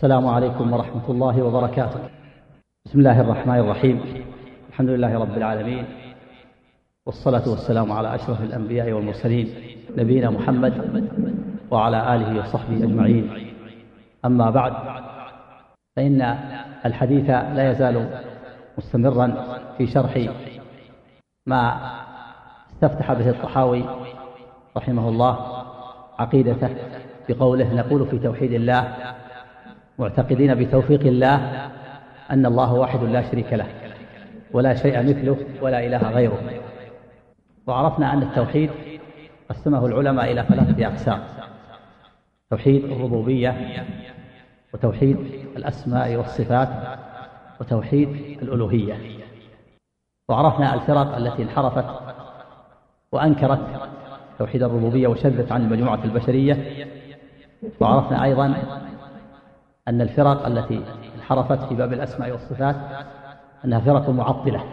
السلام عليكم ورحمة الله وبركاته. بسم الله الرحمن الرحيم. الحمد لله رب العالمين. والصلاة والسلام على أشرف الأنبياء والمرسلين نبينا محمد وعلى آله وصحبه أجمعين. أما بعد فإن الحديث لا يزال مستمرا في شرح ما استفتح به الطحاوي رحمه الله عقيدته بقوله نقول في توحيد الله معتقدين بتوفيق الله أن الله واحد لا شريك له ولا شيء مثله ولا إله غيره. وعرفنا أن التوحيد قسمه العلماء إلى ثلاثة أقسام توحيد الربوبية وتوحيد الأسماء والصفات وتوحيد الألوهية. وعرفنا الفرق التي انحرفت وأنكرت توحيد الربوبية وشذت عن المجموعة البشرية. وعرفنا أيضا أن الفرق التي انحرفت في باب الأسماء والصفات أنها فرق معطلة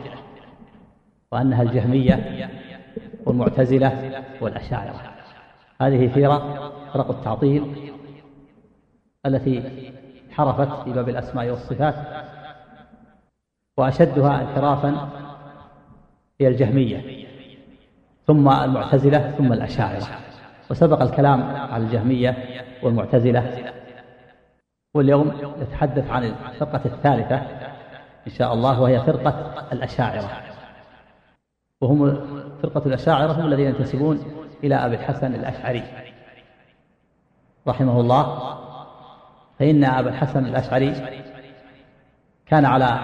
وأنها الجهمية والمعتزلة والأشاعرة. هذه فرق فرق التعطيل التي انحرفت في باب الأسماء والصفات وأشدها انحرافا هي الجهمية ثم المعتزلة ثم الأشاعرة. وسبق الكلام على الجهمية والمعتزلة واليوم نتحدث عن الفرقة الثالثة إن شاء الله وهي فرقة الأشاعرة. وهم فرقة الأشاعرة هم الذين ينتسبون إلى أبي الحسن الأشعري رحمه الله. فإن أبا الحسن الأشعري كان على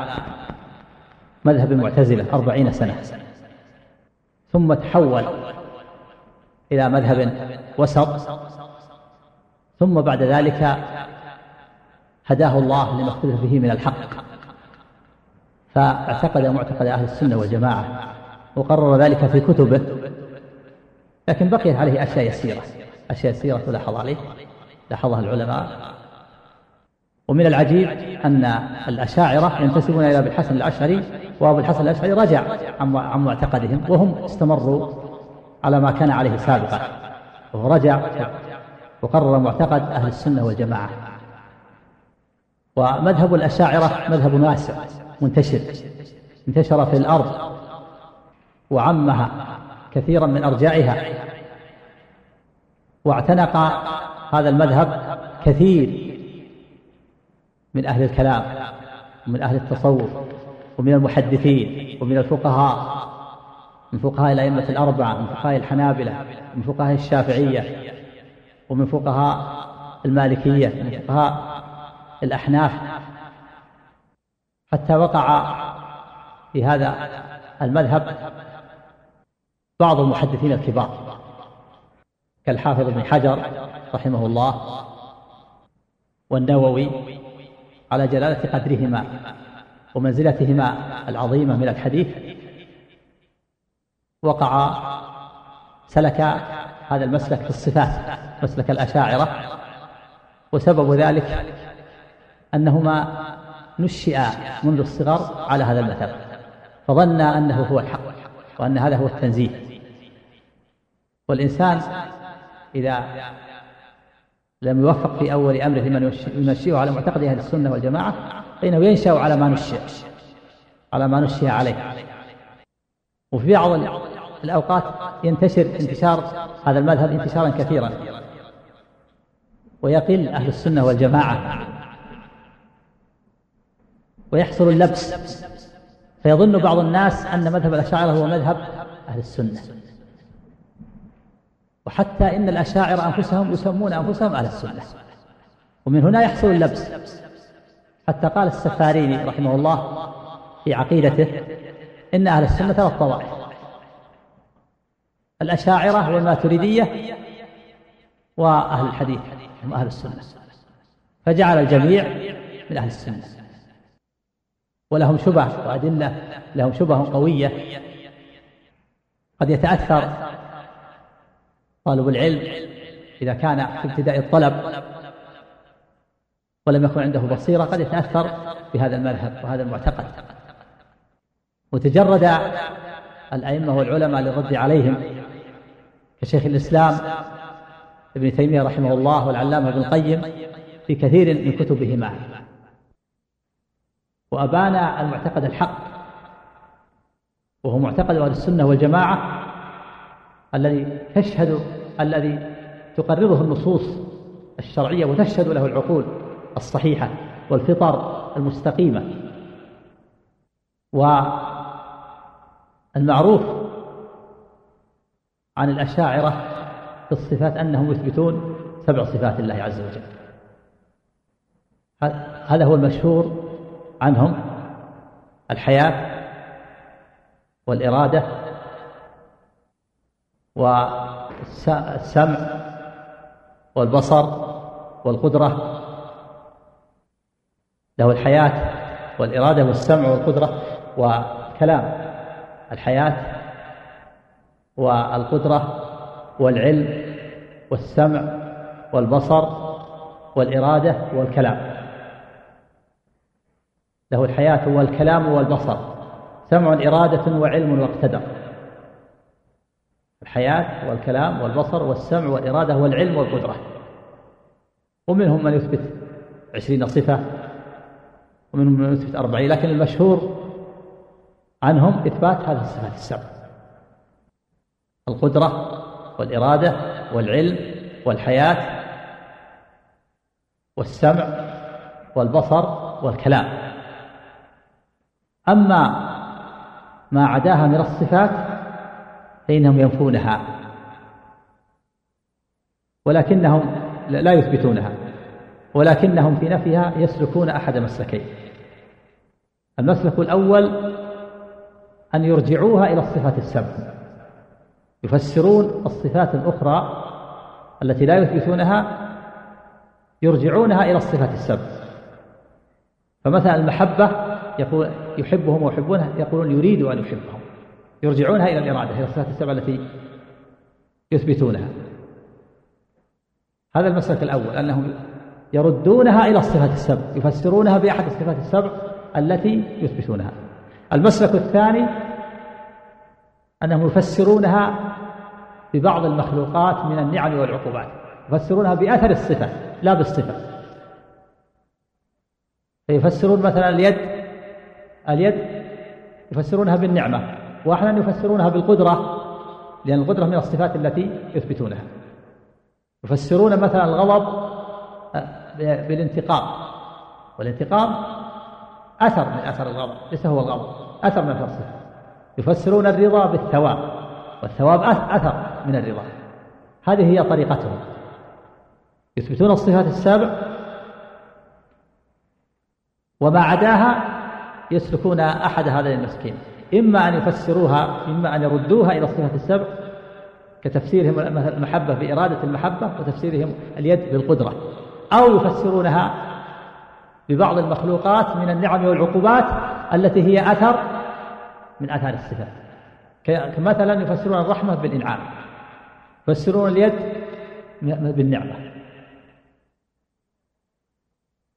مذهب المعتزلة أربعين سنة ثم تحول إلى مذهب وسط ثم بعد ذلك هداه الله لما اختلف به من الحق. فاعتقد معتقد أهل السنة والجماعة وقرر ذلك في كتبه. لكن بقيت عليه أشياء يسيرة أشياء يسيرة تلاحظ عليه لاحظها العلماء. ومن العجيب أن الأشاعرة ينتسبون إلى أبي الحسن الأشعري وأبو الحسن الأشعري رجع عن معتقدهم وهم استمروا على ما كان عليه سابقا. وهو رجع وقرر معتقد أهل السنة والجماعة. ومذهب الأشاعرة مذهب واسع منتشر انتشر في الأرض وعمها كثيرا من أرجائها واعتنق هذا المذهب كثير من أهل الكلام ومن أهل التصوف ومن المحدثين ومن الفقهاء من فقهاء الأئمة الأربعة من فقهاء الحنابلة من فقهاء الشافعية ومن فقهاء المالكية من فقهاء الأحناف. حتى وقع في هذا المذهب بعض المحدثين الكبار كالحافظ ابن حجر رحمه الله والنووي على جلالة قدرهما ومنزلتهما العظيمة من الحديث وقع سلك هذا المسلك في الصفات مسلك الأشاعرة وسبب ذلك أنهما نشئا منذ الصغر على هذا المذهب فظن أنه هو الحق وأن هذا هو التنزيه. والإنسان إذا لم يوفق في أول أمره لمن ينشئه على معتقد أهل السنة والجماعة فإنه ينشأ على ما نشئ على ما نشئ عليه. وفي بعض الأوقات ينتشر انتشار هذا المذهب انتشارا كثيرا ويقل أهل السنة والجماعة ويحصل اللبس. فيظن بعض الناس أن مذهب الأشاعرة هو مذهب أهل السنة. وحتى إن الأشاعرة أنفسهم يسمون أنفسهم أهل السنة. ومن هنا يحصل اللبس. حتى قال السفاريني رحمه الله في عقيدته إن أهل السنة ثلاث طوائف الأشاعرة والماتريدية وأهل الحديث هم أهل السنة. فجعل الجميع من أهل السنة. ولهم شبه وأدلة لهم شبه قوية. قد يتأثر طالب العلم إذا كان في ابتداء الطلب ولم يكن عنده بصيرة قد يتأثر بهذا المذهب وهذا المعتقد. وتجرد الأئمة والعلماء للرد عليهم كشيخ الإسلام ابن تيمية رحمه الله والعلامة ابن القيم في كثير من كتبهما. وأبان المعتقد الحق وهو معتقد أهل السنة والجماعة الذي تشهد الذي تقرره النصوص الشرعية وتشهد له العقول الصحيحة والفطر المستقيمة. والمعروف عن الأشاعرة في الصفات أنهم يثبتون سبع صفات الله عز وجل. هذا هو المشهور عنهم الحياة والإرادة والسمع والبصر والقدرة. له الحياة والإرادة والسمع والقدرة والكلام الحياة والقدرة والعلم والسمع والبصر والإرادة والكلام. له الحياة والكلام والبصر سمع إرادة وعلم واقتدر. الحياة والكلام والبصر والسمع والإرادة والعلم والقدرة. ومنهم من يثبت عشرين صفة ومنهم من يثبت أربعين لكن المشهور عنهم إثبات هذه الصفات السبع. القدرة والإرادة والعلم والحياة والسمع والبصر والكلام. أما ما عداها من الصفات فإنهم ينفونها ولكنهم لا يثبتونها ولكنهم في نفيها يسلكون أحد مسلكين. المسلك الأول أن يرجعوها إلى الصفات السبع. يفسرون الصفات الأخرى التي لا يثبتونها يرجعونها إلى الصفات السبع. فمثلا المحبة يقول يحبهم ويحبونه يقولون يريد أن يحبهم. يرجعونها إلى الإرادة إلى الصفات السبع التي يثبتونها. هذا المسلك الأول أنهم يردونها إلى الصفات السبع يفسرونها بأحد الصفات السبع التي يثبتونها. المسلك الثاني أنهم يفسرونها ببعض المخلوقات من النعم والعقوبات يفسرونها بأثر الصفة لا بالصفة. فيفسرون مثلا اليد اليد يفسرونها بالنعمة وأحيانا يفسرونها بالقدرة لأن القدرة من الصفات التي يثبتونها. يفسرون مثلا الغضب آه، بالانتقام والانتقام أثر من أثر الغضب ليس هو الغضب أثر من أثر الصفة. يفسرون الرضا بالثواب والثواب أثر من الرضا. هذه هي طريقتهم. يثبتون الصفات السبع وما عداها يسلكون أحد هذين المسكين إما أن يفسروها إما أن يردوها إلى الصفات السبع كتفسيرهم المحبة بإرادة المحبة وتفسيرهم اليد بالقدرة. أو يفسرونها ببعض المخلوقات من النعم والعقوبات التي هي أثر من آثار الصفات. كمثلا يفسرون الرحمة بالإنعام. يفسرون اليد بالنعمة.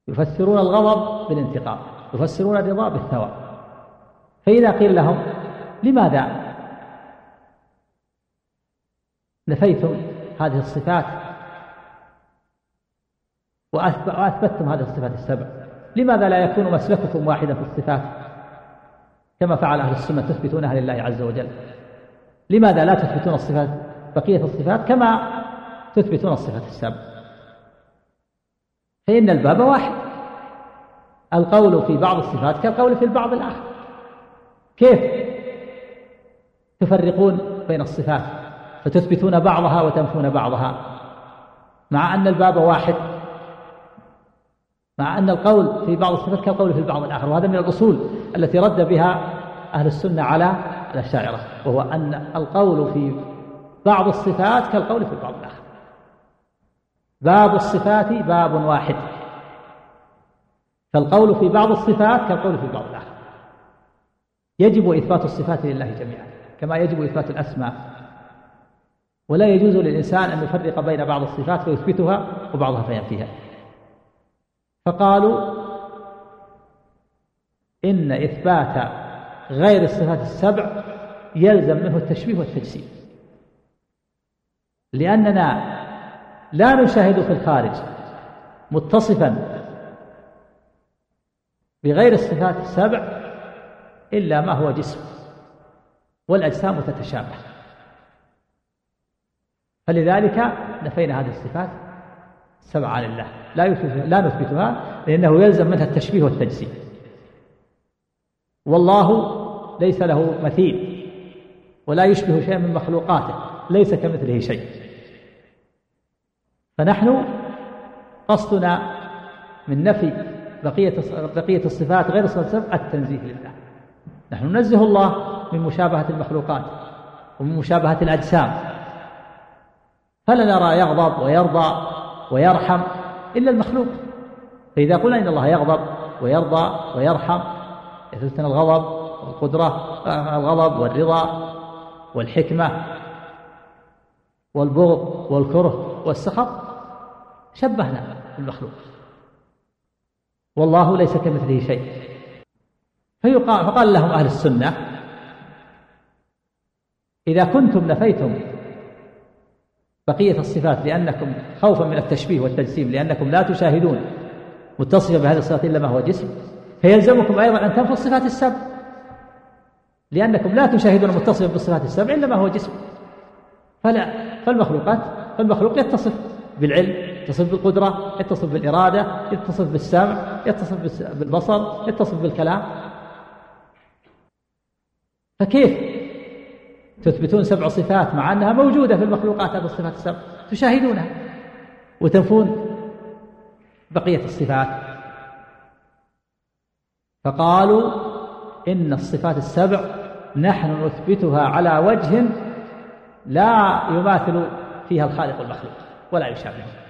يفسرون الغضب بالانتقام. يفسرون الرضا بالثواب. فإذا قيل لهم لماذا نفيتم هذه الصفات وأثبتتم هذه الصفات السبع. لماذا لا يكون مسلككم واحدا في الصفات؟ كما فعل أهل السنة تثبتونها لله عز وجل. لماذا لا تثبتون الصفات بقية الصفات كما تثبتون الصفات السبع. فإن الباب واحد. القول في بعض الصفات كالقول في البعض الآخر. كيف تفرقون بين الصفات فتثبتون بعضها وتنفون بعضها؟ مع أن الباب واحد مع أن القول في بعض الصفات كالقول في البعض الآخر وهذا من الأصول التي رد بها أهل السنة على الأشاعرة وهو أن القول في بعض الصفات كالقول في البعض الآخر. باب الصفات باب واحد. فالقول في بعض الصفات كالقول في البعض الآخر. يجب إثبات الصفات لله جميعا كما يجب إثبات الأسماء. ولا يجوز للإنسان أن يفرق بين بعض الصفات فيثبتها وبعضها فينفيها. فقالوا إن إثبات غير الصفات السبع يلزم منه التشبيه والتجسيم. لأننا لا نشاهد في الخارج متصفا بغير الصفات السبع إلا ما هو جسم والأجسام تتشابه. فلذلك نفينا هذه الصفات السبع عن الله لا لا نثبتها لأنه يلزم منها التشبيه والتجسيم والله ليس له مثيل ولا يشبه شيئا من مخلوقاته ليس كمثله شيء. فنحن قصدنا من نفي بقية بقية الصفات غير السبع التنزيه لله. نحن ننزه الله من مشابهة المخلوقات ومن مشابهة الأجسام. فلا نرى يغضب ويرضى ويرحم إلا المخلوق. فإذا قلنا إن الله يغضب ويرضى ويرحم يثبتنا الغضب والقدرة الغضب والرضا والحكمة والبغض والكره والسخط. شبهنا بالمخلوق. والله ليس كمثله شيء. فيقال فقال لهم أهل السنة إذا كنتم نفيتم بقية الصفات لأنكم خوفا من التشبيه والتجسيم لأنكم لا تشاهدون متصفا بهذه الصفات إلا ما هو جسم فيلزمكم أيضا أن تنفوا الصفات السبع لأنكم لا تشاهدون متصفا بالصفات السبع إلا ما هو جسم. فلا فالمخلوقات فالمخلوق يتصف بالعلم يتصف بالقدرة يتصف بالإرادة يتصف بالسمع يتصف بالبصر يتصف بالكلام. فكيف تثبتون سبع صفات مع أنها موجودة في المخلوقات هذه الصفات السبع؟ تشاهدونها وتنفون بقية الصفات. فقالوا إن الصفات السبع نحن نثبتها على وجه لا يماثل فيها الخالق والمخلوق ولا يشابهه.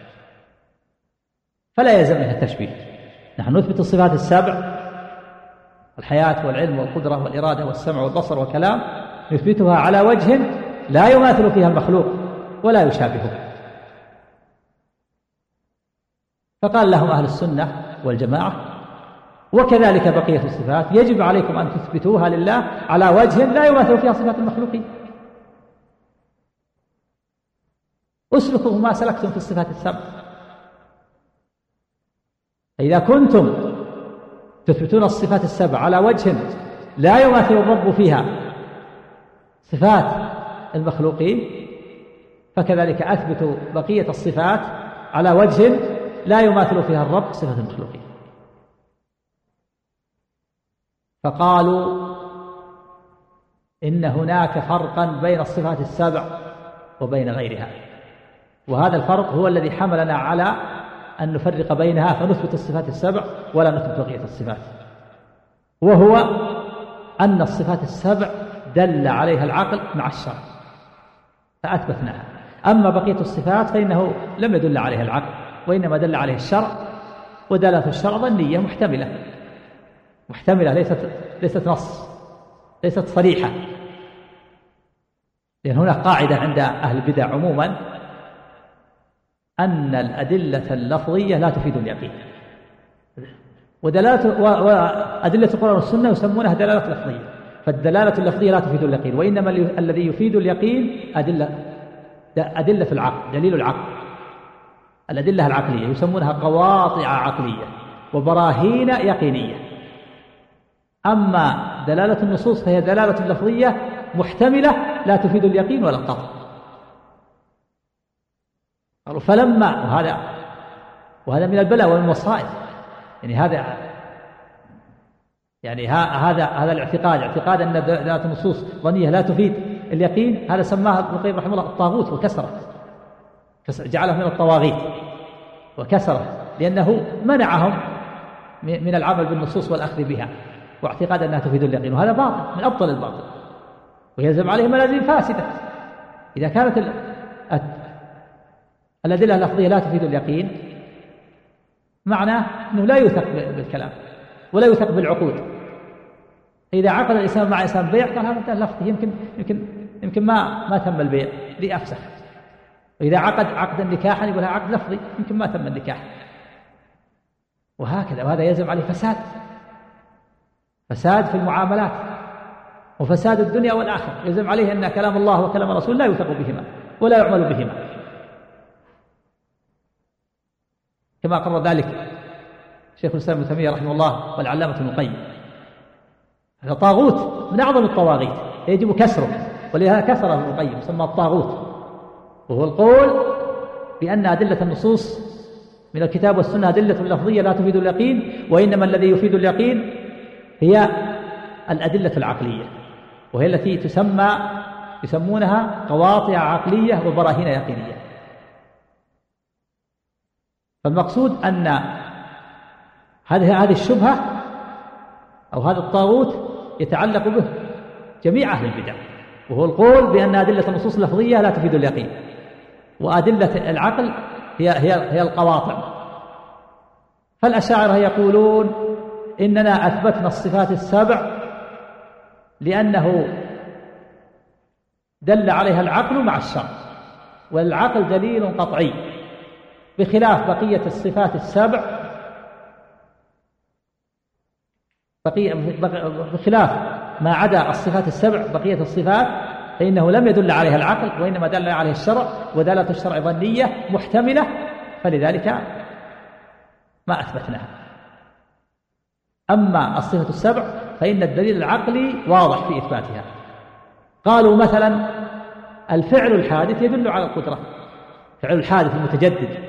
فلا يلزم منها التشبيه. نحن نثبت الصفات السبع الحياة والعلم والقدرة والإرادة والسمع والبصر والكلام نثبتها على وجه لا يماثل فيها المخلوق ولا يشابهه. فقال لهم أهل السنة والجماعة وكذلك بقية الصفات يجب عليكم أن تثبتوها لله على وجه لا يماثل فيها صفات المخلوقين. أسلكوا ما سلكتم في الصفات السبع. إذا كنتم تثبتون الصفات السبع على وجه لا يماثل الرب فيها صفات المخلوقين فكذلك أثبتوا بقية الصفات على وجه لا يماثل فيها الرب صفة المخلوقين. فقالوا إن هناك فرقا بين الصفات السبع وبين غيرها وهذا الفرق هو الذي حملنا على أن نفرق بينها فنثبت الصفات السبع ولا نثبت بقية الصفات. وهو أن الصفات السبع دل عليها العقل مع الشرع فأثبتناها. أما بقية الصفات فإنه لم يدل عليها العقل وإنما دل عليه الشرع ودلالة الشرع ظنية محتملة. محتملة ليست ليست نص ليست صريحة. لأن هناك قاعدة عند أهل البدع عموما أن الأدلة اللفظية لا تفيد اليقين. ودلالة وأدلة القرآن والسنة يسمونها دلالة لفظية. فالدلالة اللفظية لا تفيد اليقين. وإنما الذي يفيد اليقين أدلة أدلة العقل دليل العقل. الأدلة العقلية يسمونها قواطع عقلية وبراهين يقينية. أما دلالة النصوص فهي دلالة لفظية محتملة لا تفيد اليقين ولا القطع. قالوا فلما وهذا وهذا من البلاء والمصائب يعني هذا يعني هذا هذا الاعتقاد اعتقاد أن دلاله النصوص ظنية لا تفيد اليقين هذا سماه ابن القيم رحمه الله الطاغوت وكسره جعله من الطواغيت وكسره لأنه منعهم من العمل بالنصوص والأخذ بها واعتقاد أنها تفيد اليقين وهذا باطل من أبطل الباطل. ويلزم عليه ملازم فاسدة. إذا كانت الأدلة اللفظية لا تفيد اليقين. معناه أنه لا يوثق بالكلام ولا يوثق بالعقود إذا عقد الإنسان مع إنسان بيع قال هذا لفظي يمكن يمكن يمكن ما ما تم البيع لأفسخ وإذا عقد عقدا نكاحا يقول عقد لفظي يمكن ما تم النكاح. وهكذا وهذا يلزم عليه فساد. فساد في المعاملات وفساد الدنيا والآخرة. يلزم عليه أن كلام الله وكلام الرسول لا يوثق بهما ولا يعمل بهما. كما قرر ذلك شيخ الإسلام ابن تيمية رحمه الله والعلامة ابن القيم. هذا طاغوت من أعظم الطواغيت يجب كسره ولهذا كسره ابن القيم يسمى الطاغوت. وهو القول بأن أدلة النصوص من الكتاب والسنة أدلة لفظية لا تفيد اليقين وإنما الذي يفيد اليقين هي الأدلة العقلية وهي التي تسمى يسمونها قواطع عقلية وبراهين يقينية. فالمقصود أن هذه هذه الشبهة أو هذا الطاغوت يتعلق به جميع أهل البدع وهو القول بأن أدلة النصوص اللفظية لا تفيد اليقين وأدلة العقل هي هي هي القواطع. فالأشاعرة يقولون إننا أثبتنا الصفات السبع لأنه دل عليها العقل مع الشرع والعقل دليل قطعي. بخلاف بقية الصفات السبع بقية بخلاف ما عدا الصفات السبع بقية الصفات فإنه لم يدل عليها العقل وإنما دل عليه الشرع ودلالة الشرع ظنية محتملة فلذلك ما أثبتناها. أما الصفة السبع فإن الدليل العقلي واضح في إثباتها. قالوا مثلا الفعل الحادث يدل على القدرة. فعل الحادث المتجدد.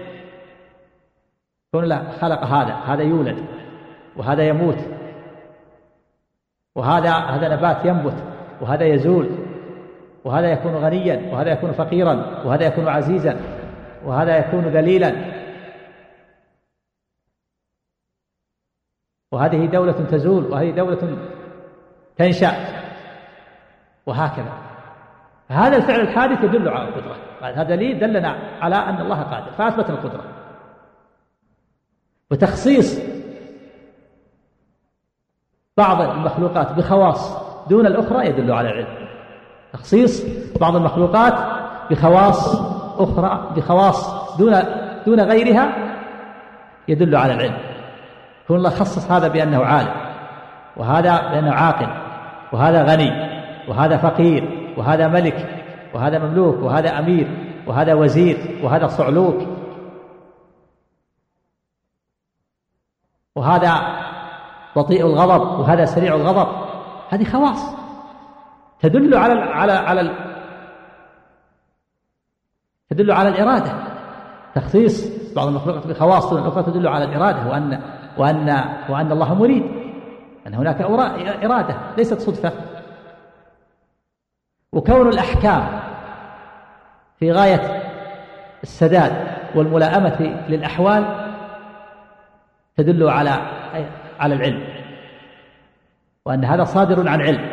كون لا خلق هذا هذا يولد وهذا يموت وهذا هذا نبات ينبت وهذا يزول وهذا يكون غنيا وهذا يكون فقيرا وهذا يكون عزيزا وهذا يكون ذليلا. وهذه دولة تزول وهذه دولة تنشأ وهكذا. هذا الفعل الحادث يدل على القدرة. هذا دليل دلنا على أن الله قادر فأثبت القدرة. وتخصيص بعض المخلوقات بخواص دون الأخرى يدل على العلم تخصيص بعض المخلوقات بخواص أخرى بخواص دون دون غيرها يدل على العلم. كون الله خصص هذا بأنه عالم وهذا بأنه عاقل وهذا غني وهذا فقير وهذا ملك وهذا مملوك وهذا أمير وهذا وزير وهذا صعلوك وهذا بطيء الغضب وهذا سريع الغضب. هذه خواص. تدل على على على تدل على الإرادة. تخصيص بعض المخلوقات بخواص الأخرى تدل على الإرادة وأن وأن وأن الله مريد أن هناك إرادة ليست صدفة. وكون الأحكام في غاية السداد والملائمة للأحوال تدل على على العلم وأن هذا صادر عن علم.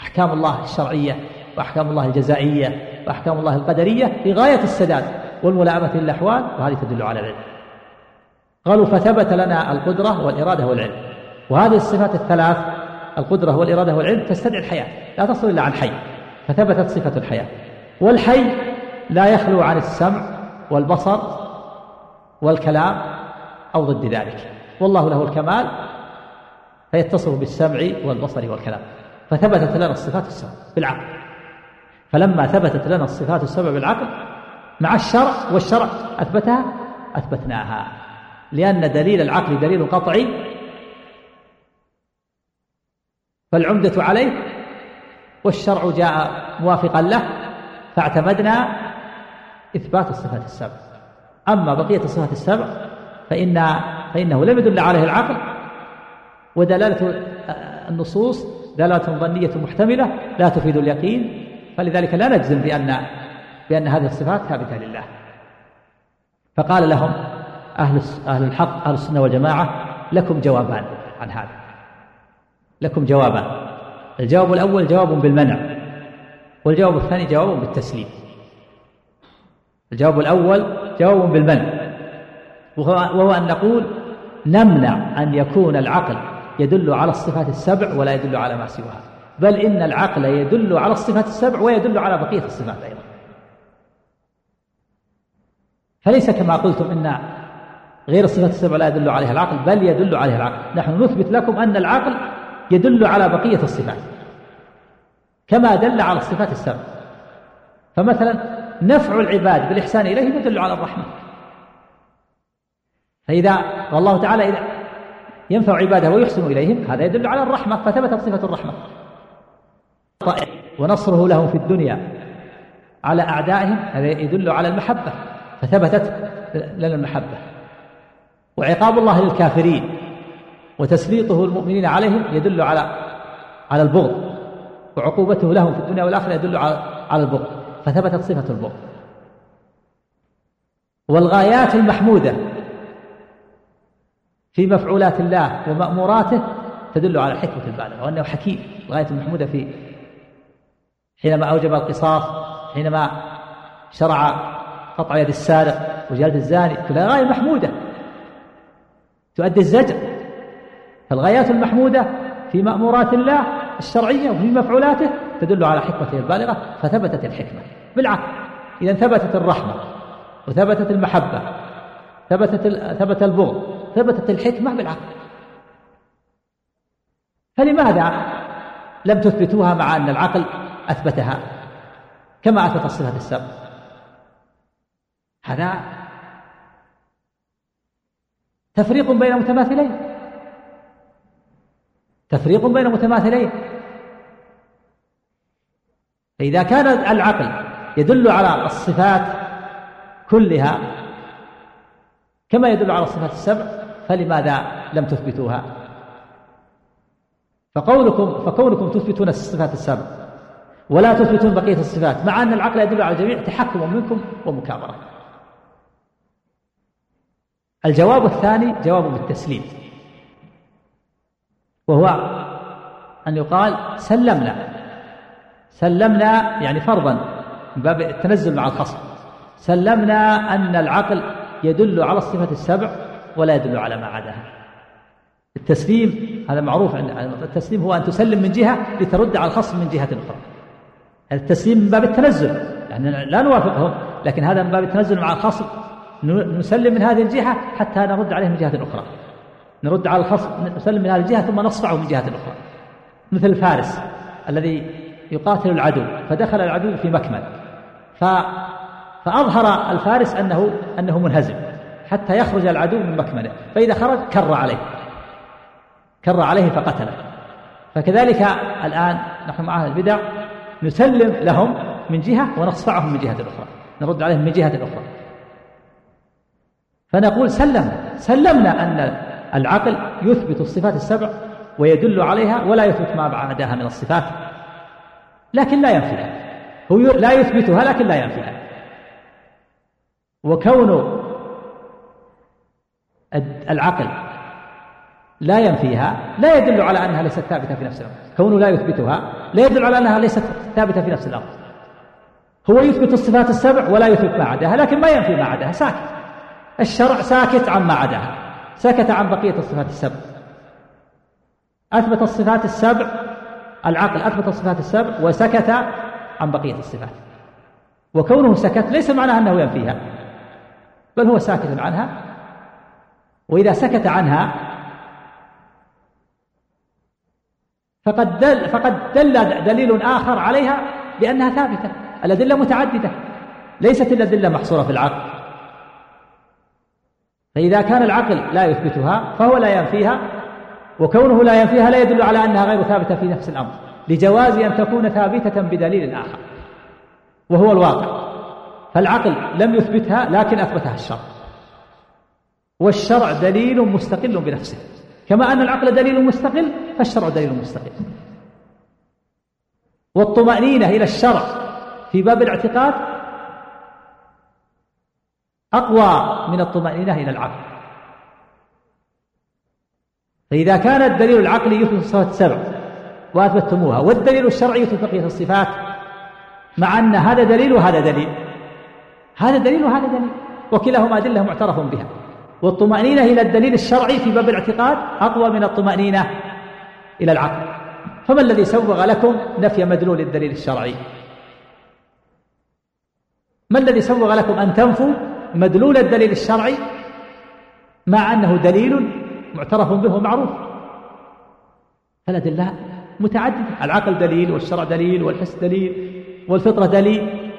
أحكام الله الشرعية وأحكام الله الجزائية وأحكام الله القدرية في غاية السداد والملائمة للأحوال وهذه تدل على العلم. قالوا فثبت لنا القدرة والإرادة والعلم. وهذه الصفات الثلاث القدرة والإرادة والعلم تستدعي الحياة لا تصل إلا عن حي فثبتت صفة الحياة. والحي لا يخلو عن السمع والبصر والكلام أو ضد ذلك. والله له الكمال فيتصف بالسمع والبصر والكلام. فثبتت لنا الصفات السبع بالعقل. فلما ثبتت لنا الصفات السبع بالعقل مع الشرع والشرع أثبتها أثبتناها. لأن دليل العقل دليل قطعي. فالعمدة عليه والشرع جاء موافقا له فاعتمدنا إثبات الصفات السبع. أما بقية الصفات السبع فإن فإنه لم يدل عليه العقل ودلالة النصوص دلالة ظنية محتملة لا تفيد اليقين فلذلك لا نجزم بأن بأن هذه الصفات ثابتة لله. فقال لهم أهل أهل الحق أهل السنة والجماعة لكم جوابان عن هذا. لكم جوابان. الجواب الأول جواب بالمنع والجواب الثاني جواب بالتسليم. الجواب الأول جواب بالمنع. وهو أن نقول نمنع أن يكون العقل يدل على الصفات السبع ولا يدل على ما سواها. بل إن العقل يدل على الصفات السبع ويدل على بقية الصفات أيضا. فليس كما قلتم إن غير الصفات السبع لا يدل عليها العقل بل يدل عليها العقل. نحن نثبت لكم أن العقل يدل على بقية الصفات. كما دل على الصفات السبع. فمثلا نفع العباد بالإحسان إليهم يدل على الرحمة. فإذا والله تعالى إذا ينفع عباده ويحسن إليهم هذا يدل على الرحمة فثبتت صفة الرحمة. ونصره لهم في الدنيا على أعدائهم هذا يدل على المحبة فثبتت لنا المحبة. وعقاب الله للكافرين وتسليطه المؤمنين عليهم يدل على على البغض. وعقوبته لهم في الدنيا والآخرة يدل على على البغض فثبتت صفة البغض. والغايات المحمودة في مفعولات الله ومأموراته تدل على الحكمة البالغة وأنه حكيم. الغاية المحمودة في حينما أوجب القصاص حينما شرع قطع يد السارق وجلد الزاني كلها غاية محمودة. تؤدي الزجر. فالغايات المحمودة في مأمورات الله الشرعية وفي مفعولاته تدل على حكمته البالغة فثبتت الحكمة. بالعكس إذا ثبتت الرحمة وثبتت المحبة ثبتت ثبت البغض ثبتت الحكمة بالعقل. فلماذا لم تثبتوها مع أن العقل أثبتها؟ كما أثبت الصفة السبع هذا تفريق بين متماثلين. تفريق بين متماثلين. فإذا كان العقل يدل على الصفات كلها كما يدل على الصفات السبع فلماذا لم تثبتوها؟ فقولكم فكونكم تثبتون الصفات السبع ولا تثبتون بقية الصفات مع أن العقل يدل على الجميع تحكم منكم ومكابرة. الجواب الثاني جواب بالتسليم وهو أن يقال سلمنا. سلمنا يعني فرضا من باب التنزل مع الخصم. سلمنا أن العقل يدل على الصفة السبع ولا يدل على ما عداها. التسليم هذا معروف عند التسليم هو أن تسلم من جهة لترد على الخصم من جهة أخرى. التسليم من باب التنزل. يعني لا نوافقهم لكن هذا من باب التنزل مع الخصم. نسلم من هذه الجهة حتى نرد عليه من جهة أخرى. نرد على الخصم نسلم من هذه الجهة ثم نصفعه من جهة أخرى. مثل الفارس الذي يقاتل العدو فدخل العدو في مكمن ف فأظهر الفارس أنه أنه منهزم. حتى يخرج العدو من مكمنه فإذا خرج كر عليه. كر عليه فقتله. فكذلك الآن نحن مع أهل البدع نسلم لهم من جهة ونصفعهم من جهة أخرى. نرد عليهم من جهة أخرى. فنقول سلم سلمنا أن العقل يثبت الصفات السبع ويدل عليها ولا يثبت ما بعدها من الصفات. لكن لا ينفيها هو لا يثبتها لكن لا ينفيها وكون العقل. لا ينفيها لا يدل على أنها ليست ثابتة في نفس الامر كونه لا يثبتها لا يدل على أنها ليست ثابتة في نفس الامر هو يثبت الصفات السبع ولا يثبت ما عداها لكن ما ينفي ما عداها ساكت. الشرع ساكت عما عداها. سكت عن بقية الصفات السبع. أثبت الصفات السبع العقل أثبت الصفات السبع وسكت عن بقية الصفات. وكونه سكت ليس معناه أنه ينفيها بل هو ساكت عنها وإذا سكت عنها فقد دل فقد دل دليل آخر عليها بأنها ثابتة الأدلة متعددة ليست الأدلة محصورة في العقل. فإذا كان العقل لا يثبتها فهو لا ينفيها وكونه لا ينفيها لا يدل على أنها غير ثابتة في نفس الأمر لجواز أن تكون ثابتة بدليل آخر وهو الواقع. فالعقل لم يثبتها لكن أثبتها الشرع. والشرع دليل مستقل بنفسه. كما أن العقل دليل مستقل فالشرع دليل مستقل. والطمأنينة إلى الشرع في باب الاعتقاد أقوى من الطمأنينة إلى العقل. فإذا كان الدليل العقلي يثبت الصفات السبع وأثبتتموها والدليل الشرعي يثبت بقية الصفات مع أن هذا دليل وهذا دليل. هذا دليل وهذا دليل وكلاهما أدلة معترف بها. والطمأنينة إلى الدليل الشرعي في باب الاعتقاد أقوى من الطمأنينة إلى العقل. فما الذي سوغ لكم نفي مدلول الدليل الشرعي؟ ما الذي سوغ لكم أن تنفوا مدلول الدليل الشرعي مع أنه دليل معترف به ومعروف؟ فالأدلة متعددة. العقل دليل والشرع دليل والحس دليل والفطرة دليل.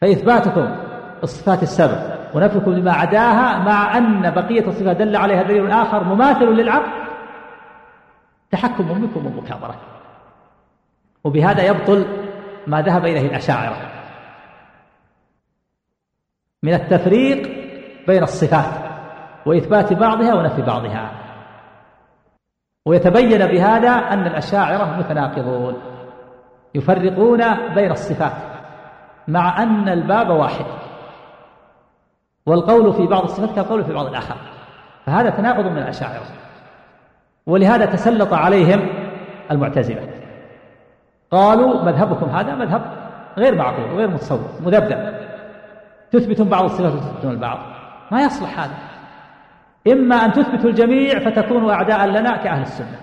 فإثباتكم الصفات السبع. ونفيكم لما عداها مع أن بقية الصفات دل عليها دليل آخر مماثل للعقل. تحكم منكم ومكابرة. وبهذا يبطل ما ذهب إليه الأشاعرة. من التفريق بين الصفات وإثبات بعضها ونفي بعضها. ويتبين بهذا أن الأشاعرة متناقضون يفرقون بين الصفات مع أن الباب واحد. والقول في بعض الصفات كالقول في بعض الآخر. فهذا تناقض من الأشاعرة ولهذا تسلط عليهم المعتزلة. قالوا مذهبكم هذا مذهب غير معقول غير متصور مذبذب. تثبتون بعض الصفات وتثبتون البعض. ما يصلح هذا. إما أن تثبتوا الجميع فتكونوا أعداء لنا كأهل السنة.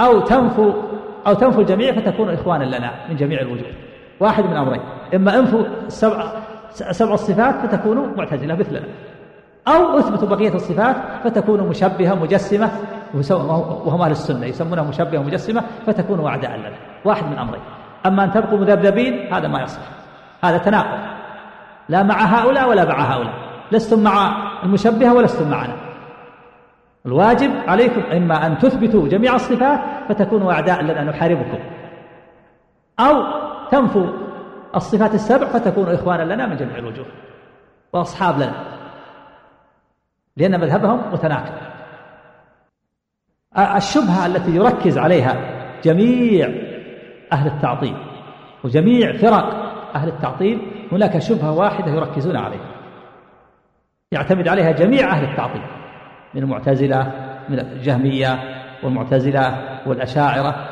أو تنفوا أو تنفوا الجميع فتكونوا إخوانا لنا من جميع الوجوه. واحد من أمرين. إما أنفوا سبع سبع الصفات فتكونوا معتزلة مثلنا. أو أثبتوا بقية الصفات فتكونوا مشبهة مجسمة وهم أهل السنة يسمونها مشبهة مجسمة فتكونوا أعداء لنا. واحد من أمرين. أما أن تبقوا مذبذبين هذا ما يصلح. هذا تناقض. لا مع هؤلاء ولا مع هؤلاء. لستم مع المشبهة ولستم معنا. الواجب عليكم إما أن تثبتوا جميع الصفات فتكونوا أعداء لنا نحاربكم. أو تنفوا الصفات السبع فتكونوا إخوانا لنا من جميع الوجوه وأصحاب لنا لأن مذهبهم متناقض الشبهة التي يركز عليها جميع أهل التعطيل وجميع فرق أهل التعطيل هناك شبهة واحدة يركزون عليها. يعتمد عليها جميع أهل التعطيل من المعتزلة من الجهمية والمعتزلة والأشاعرة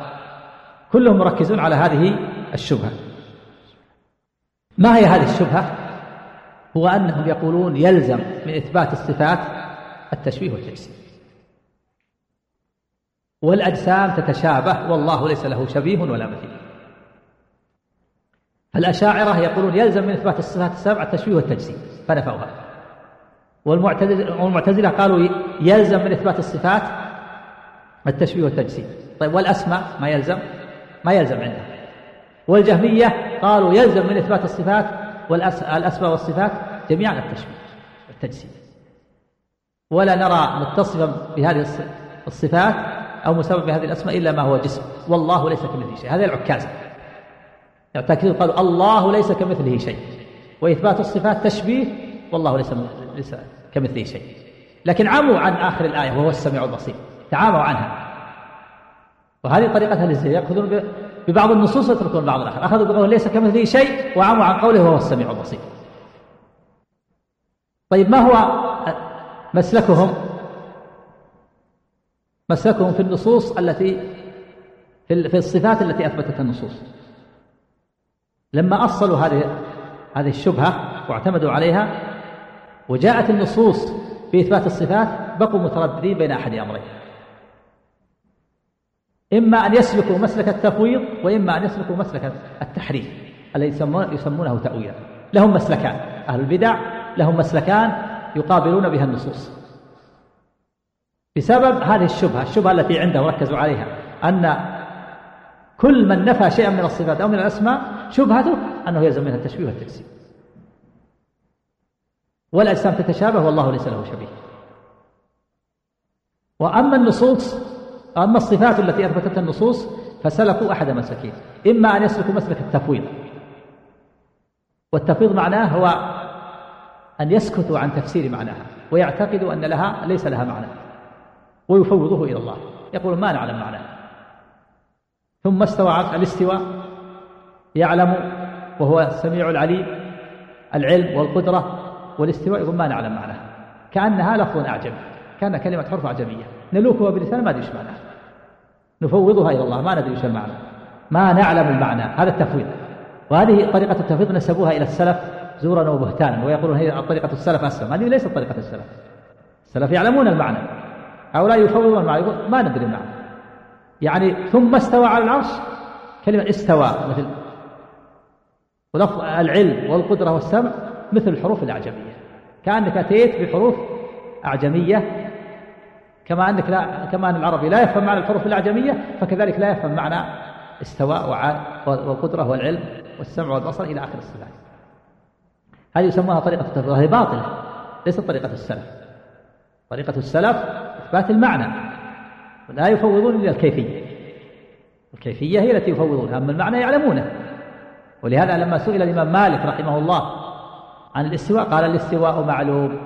كلهم مركزون على هذه الشبهة. ما هي هذه الشبهة؟ هو أنهم يقولون يلزم من إثبات الصفات التشبيه والتجسيم. والأجسام تتشابه والله ليس له شبيه ولا مثيل. فالأشاعرة يقولون يلزم من إثبات الصفات السبع التشبيه والتجسيم فنفوها. والمعتزلة قالوا يلزم من إثبات الصفات التشبيه والتجسيم. طيب والأسماء ما يلزم؟ ما يلزم عندهم والجهمية قالوا يلزم من إثبات الصفات والأسماء والصفات جميعا التشبيه والتجسيم ولا نرى متصفا بهذه الصفات أو مسبب بهذه الأسماء إلا ما هو جسم. والله ليس كمثله شيء. هذا العكاز. يعني قالوا الله ليس كمثله شيء. وإثبات الصفات تشبيه والله ليس ليس كمثله شيء. لكن عموا عن آخر الآية وهو السميع البصير. تعاموا عنها. وهذه طريقة أهل يأخذون ببعض النصوص ويتركون بعض الآخر. أخذوا بقوله ليس كمثله شيء وعموا عن قوله وهو السميع البصير. طيب ما هو مسلكهم؟ مسلكهم في النصوص التي في الصفات التي أثبتتها النصوص. لما أصلوا هذه هذه الشبهة واعتمدوا عليها وجاءت النصوص في إثبات الصفات بقوا مترددين بين أحد أمرين. إما أن يسلكوا مسلك التفويض وإما أن يسلكوا مسلك التحريف الذي يسمونه تأويلا لهم مسلكان أهل البدع لهم مسلكان يقابلون بها النصوص. بسبب هذه الشبهة الشبهة التي عندهم ركزوا عليها أن كل من نفى شيئا من الصفات أو من الأسماء شبهته أنه يلزم منها التشبيه والتجسيم والأجسام تتشابه والله ليس له شبيه. وأما النصوص أما الصفات التي أثبتتها النصوص فسلكوا أحد مسلكين إما أن يسلكوا مسلك التفويض. والتفويض معناه هو أن يسكتوا عن تفسير معناها ويعتقدوا أن لها ليس لها معنى ويفوضه إلى الله. يقول ما نعلم معناه. ثم استوى الاستواء يعلم وهو السميع العليم العلم والقدرة والاستواء يقول ما نعلم معناها. كأنها لفظ أعجمي. كان كلمة حرف أعجمية نلوكها بلسان ما ندري إيش معناها. نفوضها إلى الله ما ندري إيش المعنى. ما نعلم المعنى هذا التفويض. وهذه طريقة التفويض نسبوها إلى السلف زورا وبهتانا. ويقولون هي طريقة السلف أسلم. هذه ليست طريقة السلف. السلف يعلمون المعنى. هؤلاء يفوضون المعنى يقول ما ندري المعنى. يعني ثم استوى على العرش كلمة استوى مثل ولفظ العلم والقدرة والسمع مثل الحروف الأعجمية. كأنك أتيت بحروف أعجمية كما أنك لا كما أن العربي لا يفهم معنى الحروف الأعجمية فكذلك لا يفهم معنى استواء والقدرة والعلم والسمع والبصر إلى آخر الصفات هذه يسمونها طريقة التفويض وهي باطلة ليست طريقة السلف. طريقة السلف إثبات المعنى ولا يفوضون إلا الكيفية. الكيفية هي التي يفوضونها أما المعنى يعلمونه. ولهذا لما سئل الإمام مالك رحمه الله عن الاستواء قال الاستواء معلوم.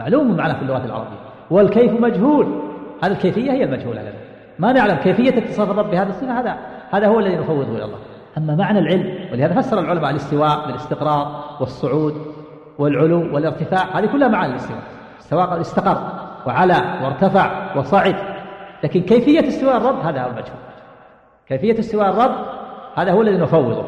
معلوم معنى في اللغة العربية. والكيف مجهول. هذه الكيفية هي المجهولة لنا ما نعلم كيفية اتصاف الرب بهذه الصفة. هذا هذا هو الذي نفوضه إلى الله. أما معنى العلم ولهذا فسر العلماء الاستواء بالاستقرار والصعود والعلو والارتفاع هذه كلها معاني الاستواء. استواء استقر وعلى وارتفع وصعد. لكن كيفية استواء الرب هذا هو المجهول. كيفية استواء الرب هذا هو الذي نفوضه.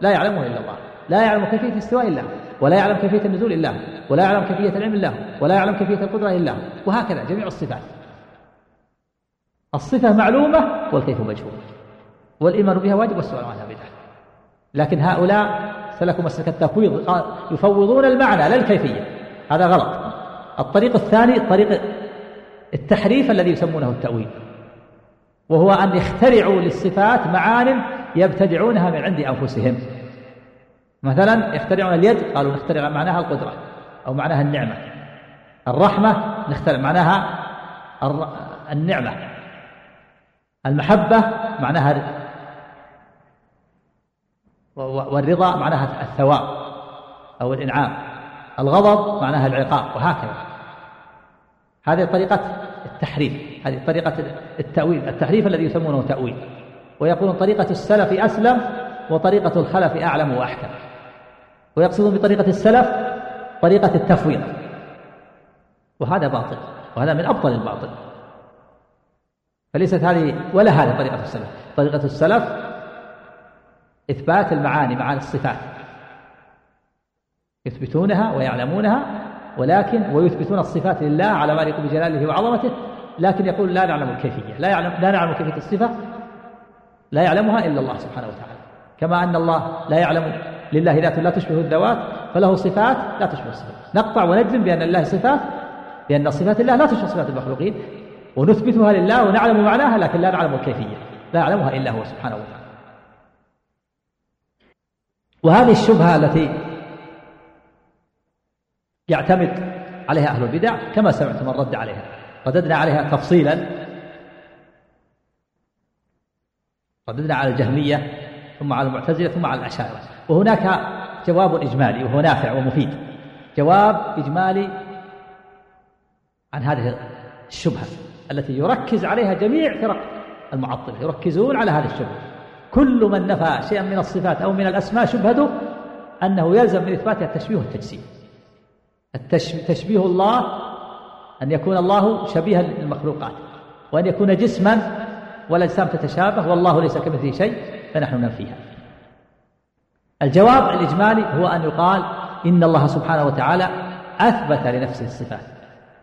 لا يعلمه إلا الله. لا يعلم كيفية الاستواء إلا ولا يعلم كيفية النزول إلا ولا يعلم كيفية العلم إلا ولا يعلم كيفية القدرة إلا وهكذا جميع الصفات. الصفة معلومة والكيف مجهول والإيمان بها واجب والسؤال عنها بدعة. لكن هؤلاء سلكوا مسلك التفويض يفوضون المعنى لا الكيفية. هذا غلط. الطريق الثاني طريق التحريف الذي يسمونه التأويل. وهو أن يخترعوا للصفات معان يبتدعونها من عند أنفسهم. مثلا يخترعون اليد قالوا نخترع معناها القدرة. أو معناها النعمة. الرحمة نخترع معناها النعمة. المحبة معناها والرضا معناها الثواب أو الإنعام. الغضب معناها العقاب وهكذا. هذه طريقة التحريف هذه طريقة التأويل. التحريف الذي يسمونه تأويل ويقولون طريقة السلف أسلم وطريقة الخلف أعلم وأحكم. ويقصدون بطريقة السلف طريقة التفويض. وهذا باطل وهذا من أبطل الباطل. فليست هذه ولا هذه طريقة السلف. طريقة السلف إثبات المعاني معاني الصفات. يثبتونها ويعلمونها ولكن ويثبتون الصفات لله على ما يليق بجلاله وعظمته لكن يقول لا نعلم الكيفية لا يعلم لا نعلم كيفية الصفة لا يعلمها إلا الله سبحانه وتعالى. كما أن الله لا يعلم لله ذات لا تشبه الذوات فله صفات لا تشبه الصفات. نقطع ونجزم بأن الله صفات لأن صفات الله لا تشبه صفات المخلوقين ونثبتها لله ونعلم معناها لكن لا نعلم الكيفية. لا يعلمها إلا هو سبحانه وتعالى. وهذه الشبهة التي يعتمد عليها أهل البدع كما سمعتم الرد عليها. رددنا عليها تفصيلا. رددنا على الجهمية ثم على المعتزلة ثم على الأشاعرة. وهناك جواب إجمالي وهو نافع ومفيد. جواب إجمالي عن هذه الشبهة التي يركز عليها جميع فرق المعطلة يركزون على هذه الشبهة. كل من نفى شيئا من الصفات أو من الأسماء شبهته أنه يلزم من إثباتها التشبيه والتجسيم تشبيه الله أن يكون الله شبيها للمخلوقات وأن يكون جسما والأجسام تتشابه والله ليس كمثله شيء فنحن ننفيها. الجواب الإجمالي هو أن يقال إن الله سبحانه وتعالى أثبت لنفسه الصفات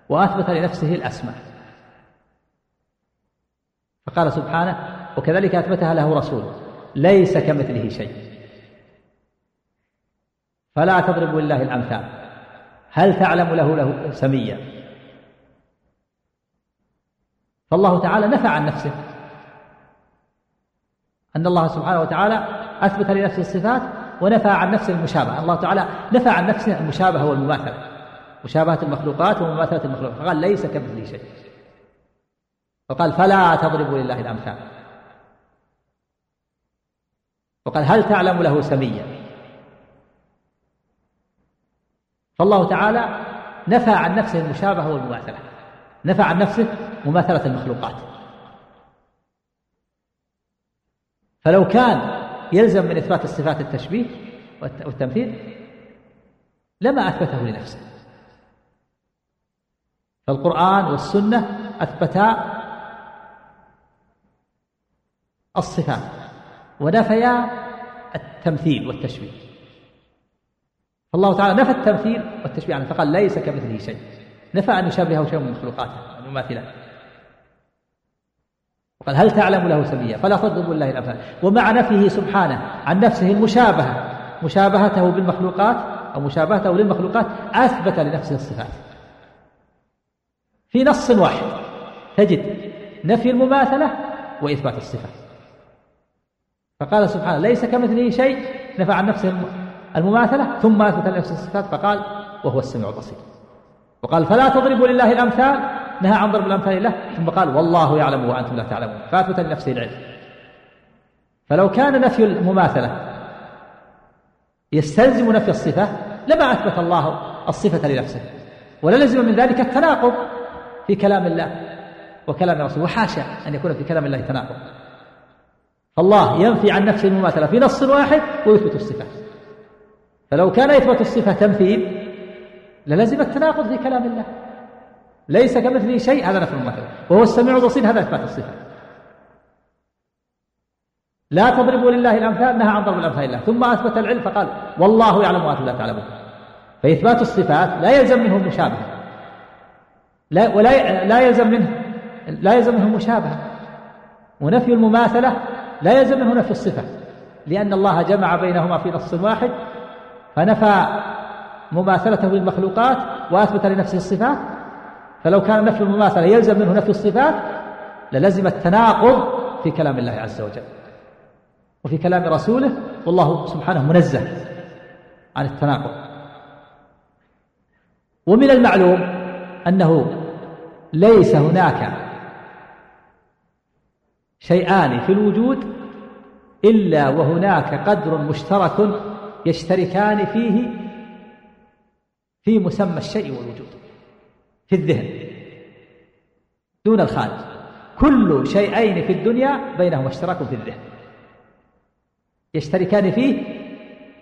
وأثبت لنفسه الأسماء. فقال سبحانه وكذلك أثبتها له رسوله ليس كمثله شيء. فلا تضربوا لله الأمثال. هل تعلم له له سميا؟ فالله تعالى نفى عن نفسه. أن الله سبحانه وتعالى أثبت لنفسه الصفات ونفى عن نفسه المشابهة. الله تعالى نفى عن نفسه المشابهة والمماثلة. مشابهة المخلوقات ومماثلة المخلوقات. فقال ليس كمثله شيء. وقال فلا تضربوا لله الأمثال. وقال هل تعلم له سميا؟ فالله تعالى نفى عن نفسه المشابهة والمماثلة. نفى عن نفسه مماثلة المخلوقات. فلو كان يلزم من إثبات الصفات التشبيه والتمثيل لما أثبته لنفسه. فالقرآن والسنة أثبتا الصفات ونفيا التمثيل والتشبيه. فالله تعالى نفى التمثيل والتشبيه عنه فقال ليس كمثله شيء. نفى أن يشابهه شيء من مخلوقاته أن يماثله وقال هل تعلم له سميا؟ فلا تضربوا الله الأمثال ومع نفيه سبحانه عن نفسه المشابهة. مشابهته بالمخلوقات أو مشابهته للمخلوقات أثبت لنفسه الصفات. في نص واحد تجد نفي المماثلة وإثبات الصفة فقال سبحانه ليس كمثله شيء نفى عن نفسه المماثلة ثم أثبت لنفسه الصفات فقال وهو السميع البصير. وقال فلا تضربوا لله الأمثال نهى عن ضرب الأمثال له ثم قال والله يعلم وأنتم لا تعلمون. فأثبت لنفسه العلم. فلو كان نفي المماثلة يستلزم نفي الصفة لما أثبت الله الصفة لنفسه. ولا لزم من ذلك التناقض في كلام الله وكلام رسوله وحاشا أن يكون في كلام الله تناقض. فالله ينفي عن نفسه المماثلة في نص واحد ويثبت الصفة. فلو كان يثبت الصفة تمثيل للزم التناقض في كلام الله. ليس كمثله شيء هذا نفي المماثلة وهو السميع البصير هذا إثبات الصفة. لا تضربوا لله الأمثال نهى عن ضرب الأمثال الله ثم أثبت العلم فقال والله يعلم وأنتم لا تعلمون. فإثبات الصفات لا يلزم منه المشابهة لا ولا لا يلزم منه لا يلزم منه المشابهة ونفي المماثلة لا يلزم منه نفي الصفة. لأن الله جمع بينهما في نص واحد فنفى مماثلته للمخلوقات وأثبت لنفسه الصفات. فلو كان نفي المماثلة يلزم منه نفي الصفات للزم التناقض في كلام الله عز وجل. وفي كلام رسوله والله سبحانه منزه عن التناقض. ومن المعلوم أنه ليس هناك شيئان في الوجود إلا وهناك قدر مشترك يشتركان فيه في مسمى الشيء والوجود. في الذهن دون الخارج. كل شيئين في الدنيا بينهما اشتراك في الذهن. يشتركان فيه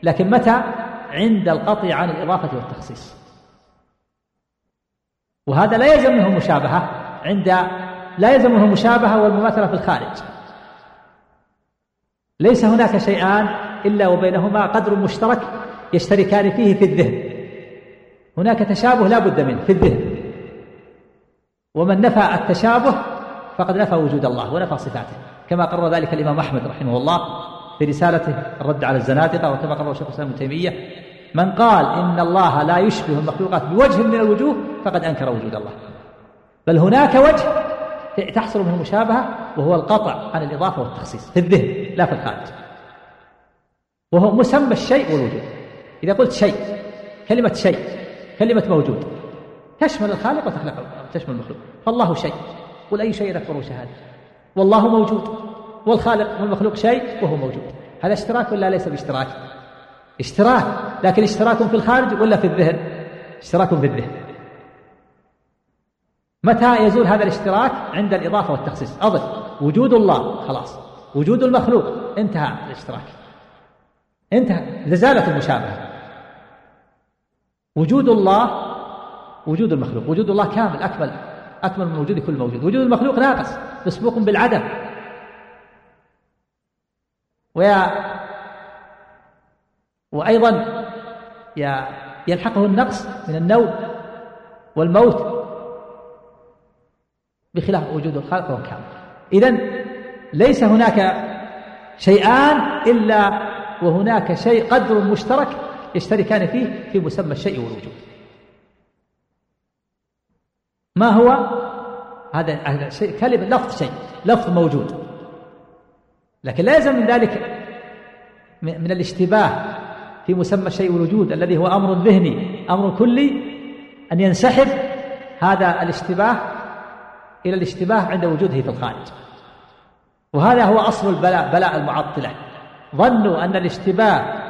لكن متى؟ عند القطع عن الإضافة والتخصيص. وهذا لا يلزم منه مشابهة عند لا يلزم منه مشابهة والمماثلة في الخارج. ليس هناك شيئان إلا وبينهما قدر مشترك يشتركان فيه في الذهن. هناك تشابه لا بد منه في الذهن. ومن نفى التشابه فقد نفى وجود الله ونفى صفاته. كما قرر ذلك الإمام أحمد رحمه الله في رسالته الرد على الزنادقة وكما قرر شيخ الإسلام ابن تيمية من قال إن الله لا يشبه المخلوقات بوجه من الوجوه فقد أنكر وجود الله. بل هناك وجه تحصل منه مشابهة وهو القطع عن الإضافة والتخصيص في الذهن لا في الخارج وهو مسمى الشيء والوجود. إذا قلت شيء كلمة شيء كلمة موجود تشمل الخالق وتخلق تشمل المخلوق. فالله شيء قل أي شيء أكبر شهادة. والله موجود. والخالق والمخلوق شيء وهو موجود. هذا اشتراك ولا ليس باشتراك؟ اشتراك. لكن اشتراك في الخارج ولا في الذهن؟ اشتراك في الذهن. متى يزول هذا الاشتراك؟ عند الإضافة والتخصيص. أضف. وجود الله. خلاص. وجود المخلوق. انتهى الاشتراك. انتهى. زالت المشابهة. وجود الله وجود المخلوق وجود الله كامل أكمل أكمل من وجود كل موجود. وجود المخلوق ناقص مسبوق بالعدم. ويا وأيضا يلحقه النقص من النوم والموت بخلاف وجود الخالق وهو كامل. إذن ليس هناك شيئان إلا وهناك شيء قدر مشترك يشتركان فيه في مسمى الشيء والوجود. ما هو؟ هذا شيء كلمة لفظ شيء لفظ موجود. لكن لا يلزم من ذلك من الاشتباه في مسمى الشيء والوجود الذي هو أمر ذهني أمر كلي أن ينسحب هذا الاشتباه إلى الاشتباه عند وجوده في الخارج. وهذا هو أصل البلاء بلاء المعطلة. ظنوا أن الاشتباه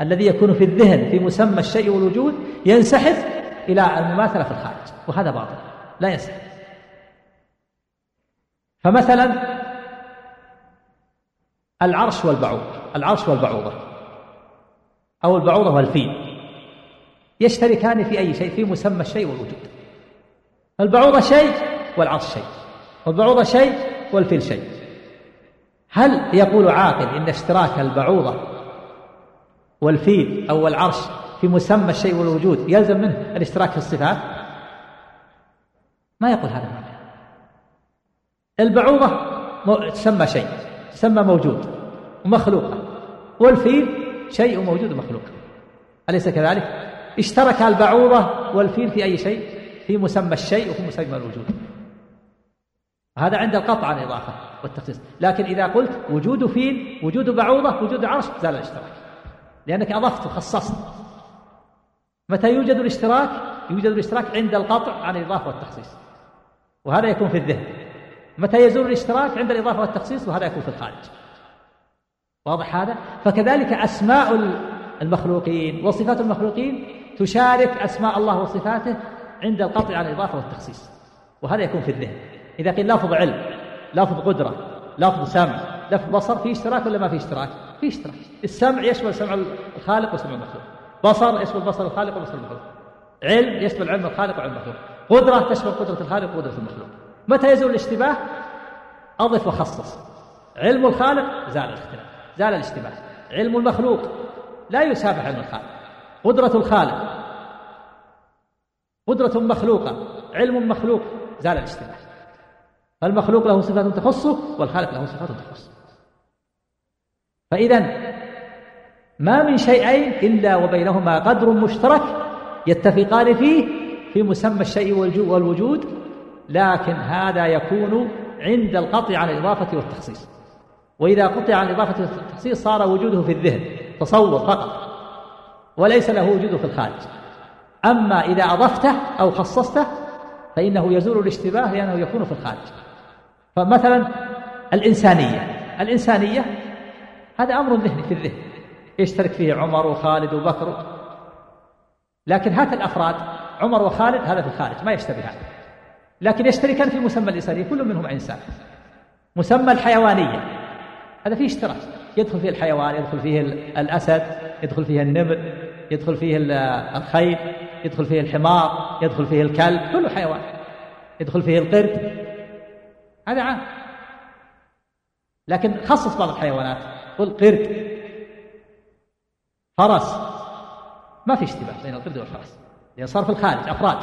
الذي يكون في الذهن في مسمى الشيء والوجود ينسحب إلى المماثلة في الخارج وهذا باطل لا ينسحب فمثلا العرش والبعوض العرش والبعوضة أو البعوضة والفيل يشتركان في أي شيء في مسمى الشيء والوجود. البعوضة شيء والعرش شيء والبعوضة شيء والفيل شيء. هل يقول عاقل إن اشتراك البعوضة والفيل أو العرش في مسمى الشيء والوجود يلزم منه الاشتراك في الصفات؟ ما يقول هذا البعوضة تسمى شيء تسمى موجود ومخلوقة والفيل شيء موجود ومخلوق. أليس كذلك؟ اشترك البعوضة والفيل في أي شيء؟ في مسمى الشيء وفي مسمى الوجود. هذا عند القطع عن الإضافة والتخصيص. لكن إذا قلت وجود فيل وجود بعوضة وجود عرش زال الاشتراك. لأنك أضفت وخصصت. متى يوجد الاشتراك؟ يوجد الاشتراك عند القطع عن الإضافة والتخصيص. وهذا يكون في الذهن. متى يزول الاشتراك عند الإضافة والتخصيص؟ وهذا يكون في الخارج. واضح هذا؟ فكذلك أسماء المخلوقين. وصفات المخلوقين تشارك أسماء الله وصفاته عند القطع عن الإضافة والتخصيص. وهذا يكون في الذهن. إذا قيل لفظ علم لفظ قدرة لفظ سمع لفظ بصر في اشتراك ولا ما في اشتراك؟ في اشتراك. السمع يشمل سمع الخالق وسمع المخلوق. بصر يشمل بصر الخالق وبصر المخلوق. علم يشمل علم الخالق وعلم المخلوق. قدرة تشمل قدرة الخالق وقدرة المخلوق. متى يزول الاشتباه؟ أضف وخصص. علم الخالق زال الاختلاف. زال الاشتباه. علم المخلوق لا يشابه علم الخالق. قدرة الخالق قدرة مخلوقة. علم مخلوق زال الاشتباه فالمخلوق له صفات تخصه والخالق له صفات تخصه. فإذا ما من شيئين إلا وبينهما قدر مشترك يتفقان فيه في مسمى الشيء والوجود لكن هذا يكون عند القطع عن الإضافة والتخصيص. وإذا قطع عن الإضافة والتخصيص صار وجوده في الذهن تصور فقط وليس له وجود في الخارج. أما إذا أضفته أو خصصته فإنه يزول الاشتباه لأنه يكون في الخارج. فمثلا الإنسانية. الإنسانية هذا أمر ذهني في الذهن. يشترك فيه عمر وخالد وبكر. لكن هات الأفراد عمر وخالد هذا في الخارج ما يشتبهان لكن يشتركان في مسمى الإنسانية كل منهم إنسان. مسمى الحيوانية. هذا فيه اشتراك. يدخل فيه الحيوان يدخل فيه الأسد يدخل فيه النمر يدخل فيه الخيل يدخل فيه الحمار يدخل فيه الكلب كله حيوان. يدخل فيه القرد. هذا عام. لكن خصص بعض الحيوانات. قل قرد. فرس ما في اشتباه بين القرد والفرس لأن صار في الخارج أفراد.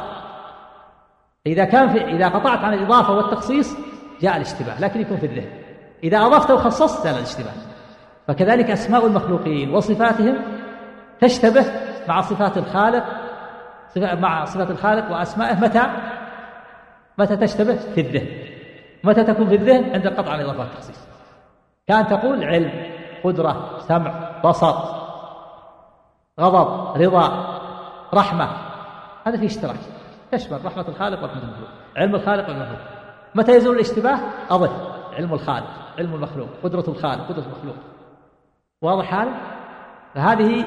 إذا كان في إذا قطعت عن الإضافة والتخصيص جاء الاشتباه لكن يكون في الذهن. إذا أضفت وخصصت زال الاشتباه. فكذلك أسماء المخلوقين وصفاتهم تشتبه مع صفات الخالق مع صفات الخالق وأسمائه متى؟ متى تشتبه؟ في الذهن. متى تكون في الذهن؟ عند القطع عن الإضافة والتخصيص. كان تقول علم قدرة سمع بصر. غضب رضا رحمة. هذا فيه اشتراك. تشمل رحمة الخالق ورحمة المخلوق. علم الخالق والمخلوق متى يزول الاشتباه؟ أضف علم الخالق علم المخلوق قدرة الخالق قدرة المخلوق. واضح هذا فهذه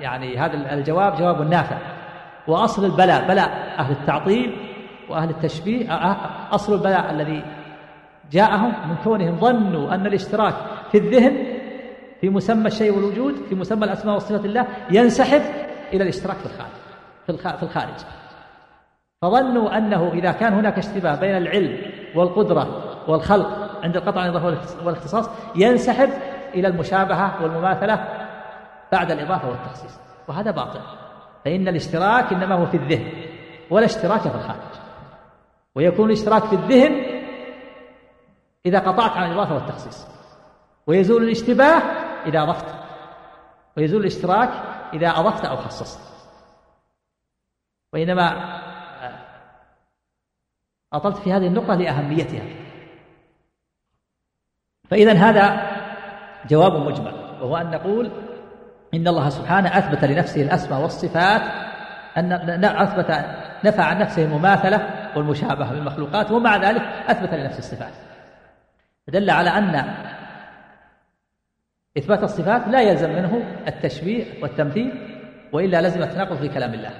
يعني هذا الجواب جواب نافع. وأصل البلاء بلاء أهل التعطيل وأهل التشبيه أصل البلاء الذي جاءهم من كونهم ظنوا أن الاشتراك في الذهن في مسمى الشيء والوجود في مسمى الأسماء والصفات الله ينسحب إلى الإشتراك في الخارج في الخارج. فظنوا أنه إذا كان هناك اشتباه بين العلم والقدرة والخلق عند القطع عن الإضافة والإختصاص ينسحب إلى المشابهة والمماثلة بعد الإضافة والتخصيص. وهذا باطل. فإن الاشتراك إنما هو في الذهن ولا اشتراك في الخارج. ويكون الاشتراك في الذهن إذا قطعت عن الإضافة والتخصيص. ويزول الاشتباه إذا أضفت. ويزول الاشتراك إذا أضفت أو خصصت. وإنما أطلت في هذه النقطة لأهميتها. فإذا هذا جواب مجمل وهو أن نقول إن الله سبحانه أثبت لنفسه الأسماء والصفات أن أثبت نفى عن نفسه المماثلة والمشابهة بالمخلوقات ومع ذلك أثبت لنفسه الصفات. دل على أن إثبات الصفات لا يلزم منه التشبيه والتمثيل وإلا لزم التناقض في كلام الله.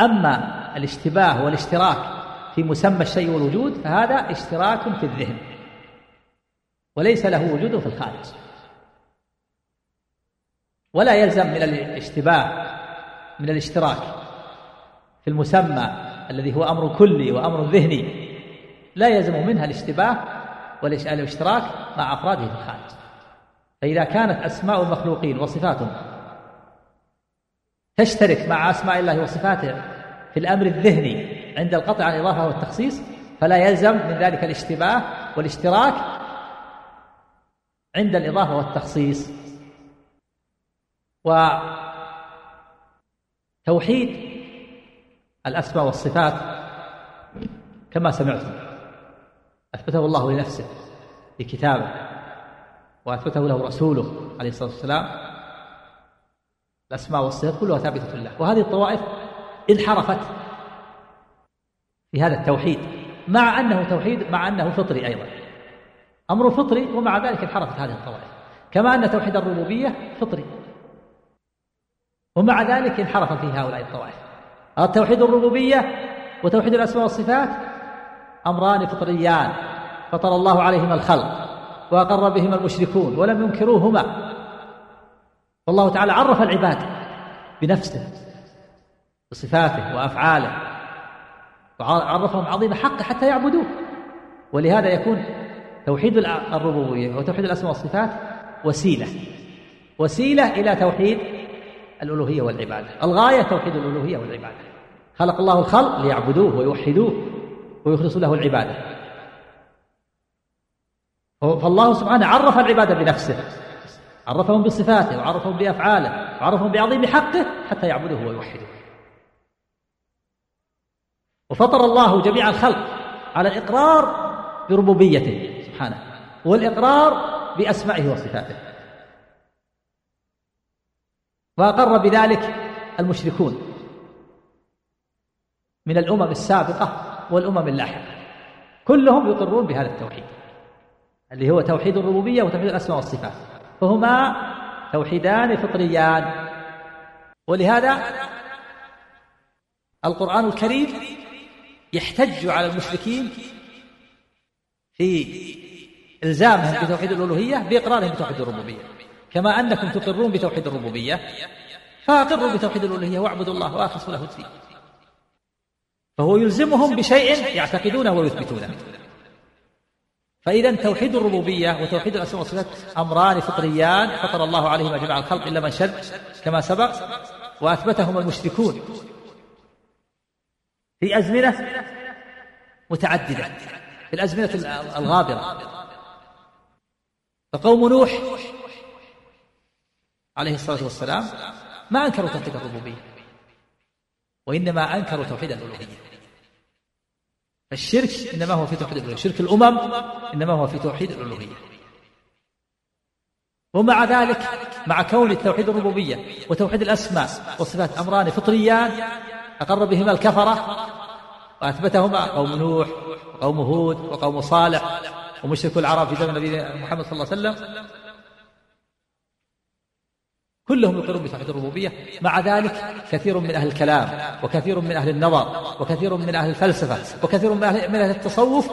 أما الاشتباه والاشتراك في مسمى الشيء والوجود فهذا اشتراك في الذهن وليس له وجود في الخارج. ولا يلزم من الاشتباه من الاشتراك في المسمى الذي هو أمر كلي وأمر ذهني لا يلزم منها الاشتباه والاشتراك مع أفراده في الخارج. فإذا كانت أسماء المخلوقين وصفاتهم تشترك مع أسماء الله وصفاته في الأمر الذهني عند القطع عن الإضافة والتخصيص فلا يلزم من ذلك الاشتباه والاشتراك عند الإضافة والتخصيص. وتوحيد الأسماء والصفات كما سمعتم أثبته الله لنفسه في كتابه. وأثبته له رسوله عليه الصلاة والسلام. الأسماء والصفات كلها ثابتة لله وهذه الطوائف انحرفت في هذا التوحيد مع أنه توحيد مع أنه فطري أيضا. أمر فطري ومع ذلك انحرفت هذه الطوائف. كما أن توحيد الربوبية فطري. ومع ذلك انحرف في هؤلاء الطوائف. التوحيد الربوبية وتوحيد الأسماء والصفات أمران فطريان. فطر الله عليهما الخلق. وأقر بهما المشركون ولم ينكروهما. والله تعالى عرف العباد بنفسه بصفاته وأفعاله وعرفهم عظيم حقه حتى يعبدوه. ولهذا يكون توحيد الربوبية وتوحيد الأسماء والصفات وسيلة وسيلة إلى توحيد الألوهية والعبادة. الغاية توحيد الألوهية والعبادة. خلق الله الخلق ليعبدوه ويوحدوه ويخلصوا له العبادة. فالله سبحانه عرف العبادة بنفسه. عرفهم بصفاته وعرفهم بأفعاله وعرفهم بعظيم حقه حتى يعبدوه ويوحدوه وفطر الله جميع الخلق على الإقرار بربوبيته سبحانه والإقرار بأسمائه وصفاته. وأقر بذلك المشركون من الأمم السابقة والأمم اللاحقة. كلهم يقرون بهذا التوحيد. اللي هو توحيد الربوبية وتوحيد الأسماء والصفات. فهما توحيدان فطريان. ولهذا القرآن الكريم يحتج على المشركين في إلزامهم بتوحيد الألوهية بإقرارهم بتوحيد الربوبية. كما أنكم تقرون بتوحيد الربوبية فأقروا بتوحيد الألوهية واعبدوا الله وأخلصوا له الدين. فهو يلزمهم بشيء يعتقدونه ويثبتونه. فإذا توحيد الربوبية وتوحيد الأسماء والصفات أمران فطريان فطر الله عليهما جميع الخلق إلا من شد كما سبق وأثبتهما المشركون في أزمنة متعددة في الأزمنة الغابرة. فقوم نوح عليه الصلاة والسلام ما أنكروا توحيد الربوبية وإنما أنكروا توحيد الألوهية. فالشرك إنما هو في توحيد الألوهية. شرك الأمم إنما هو في توحيد الألوهية. ومع ذلك مع كون توحيد الربوبية وتوحيد الأسماء والصفات أمران فطريان أقر بهما الكفرة وأثبتهما قوم نوح وقوم هود وقوم صالح ومشركو العرب في زمن نبينا محمد صلى الله عليه وسلم. كلهم يقرون بتوحيد الربوبية. مع ذلك كثير من أهل الكلام وكثير من أهل النظر وكثير من أهل الفلسفة وكثير من أهل, من أهل التصوف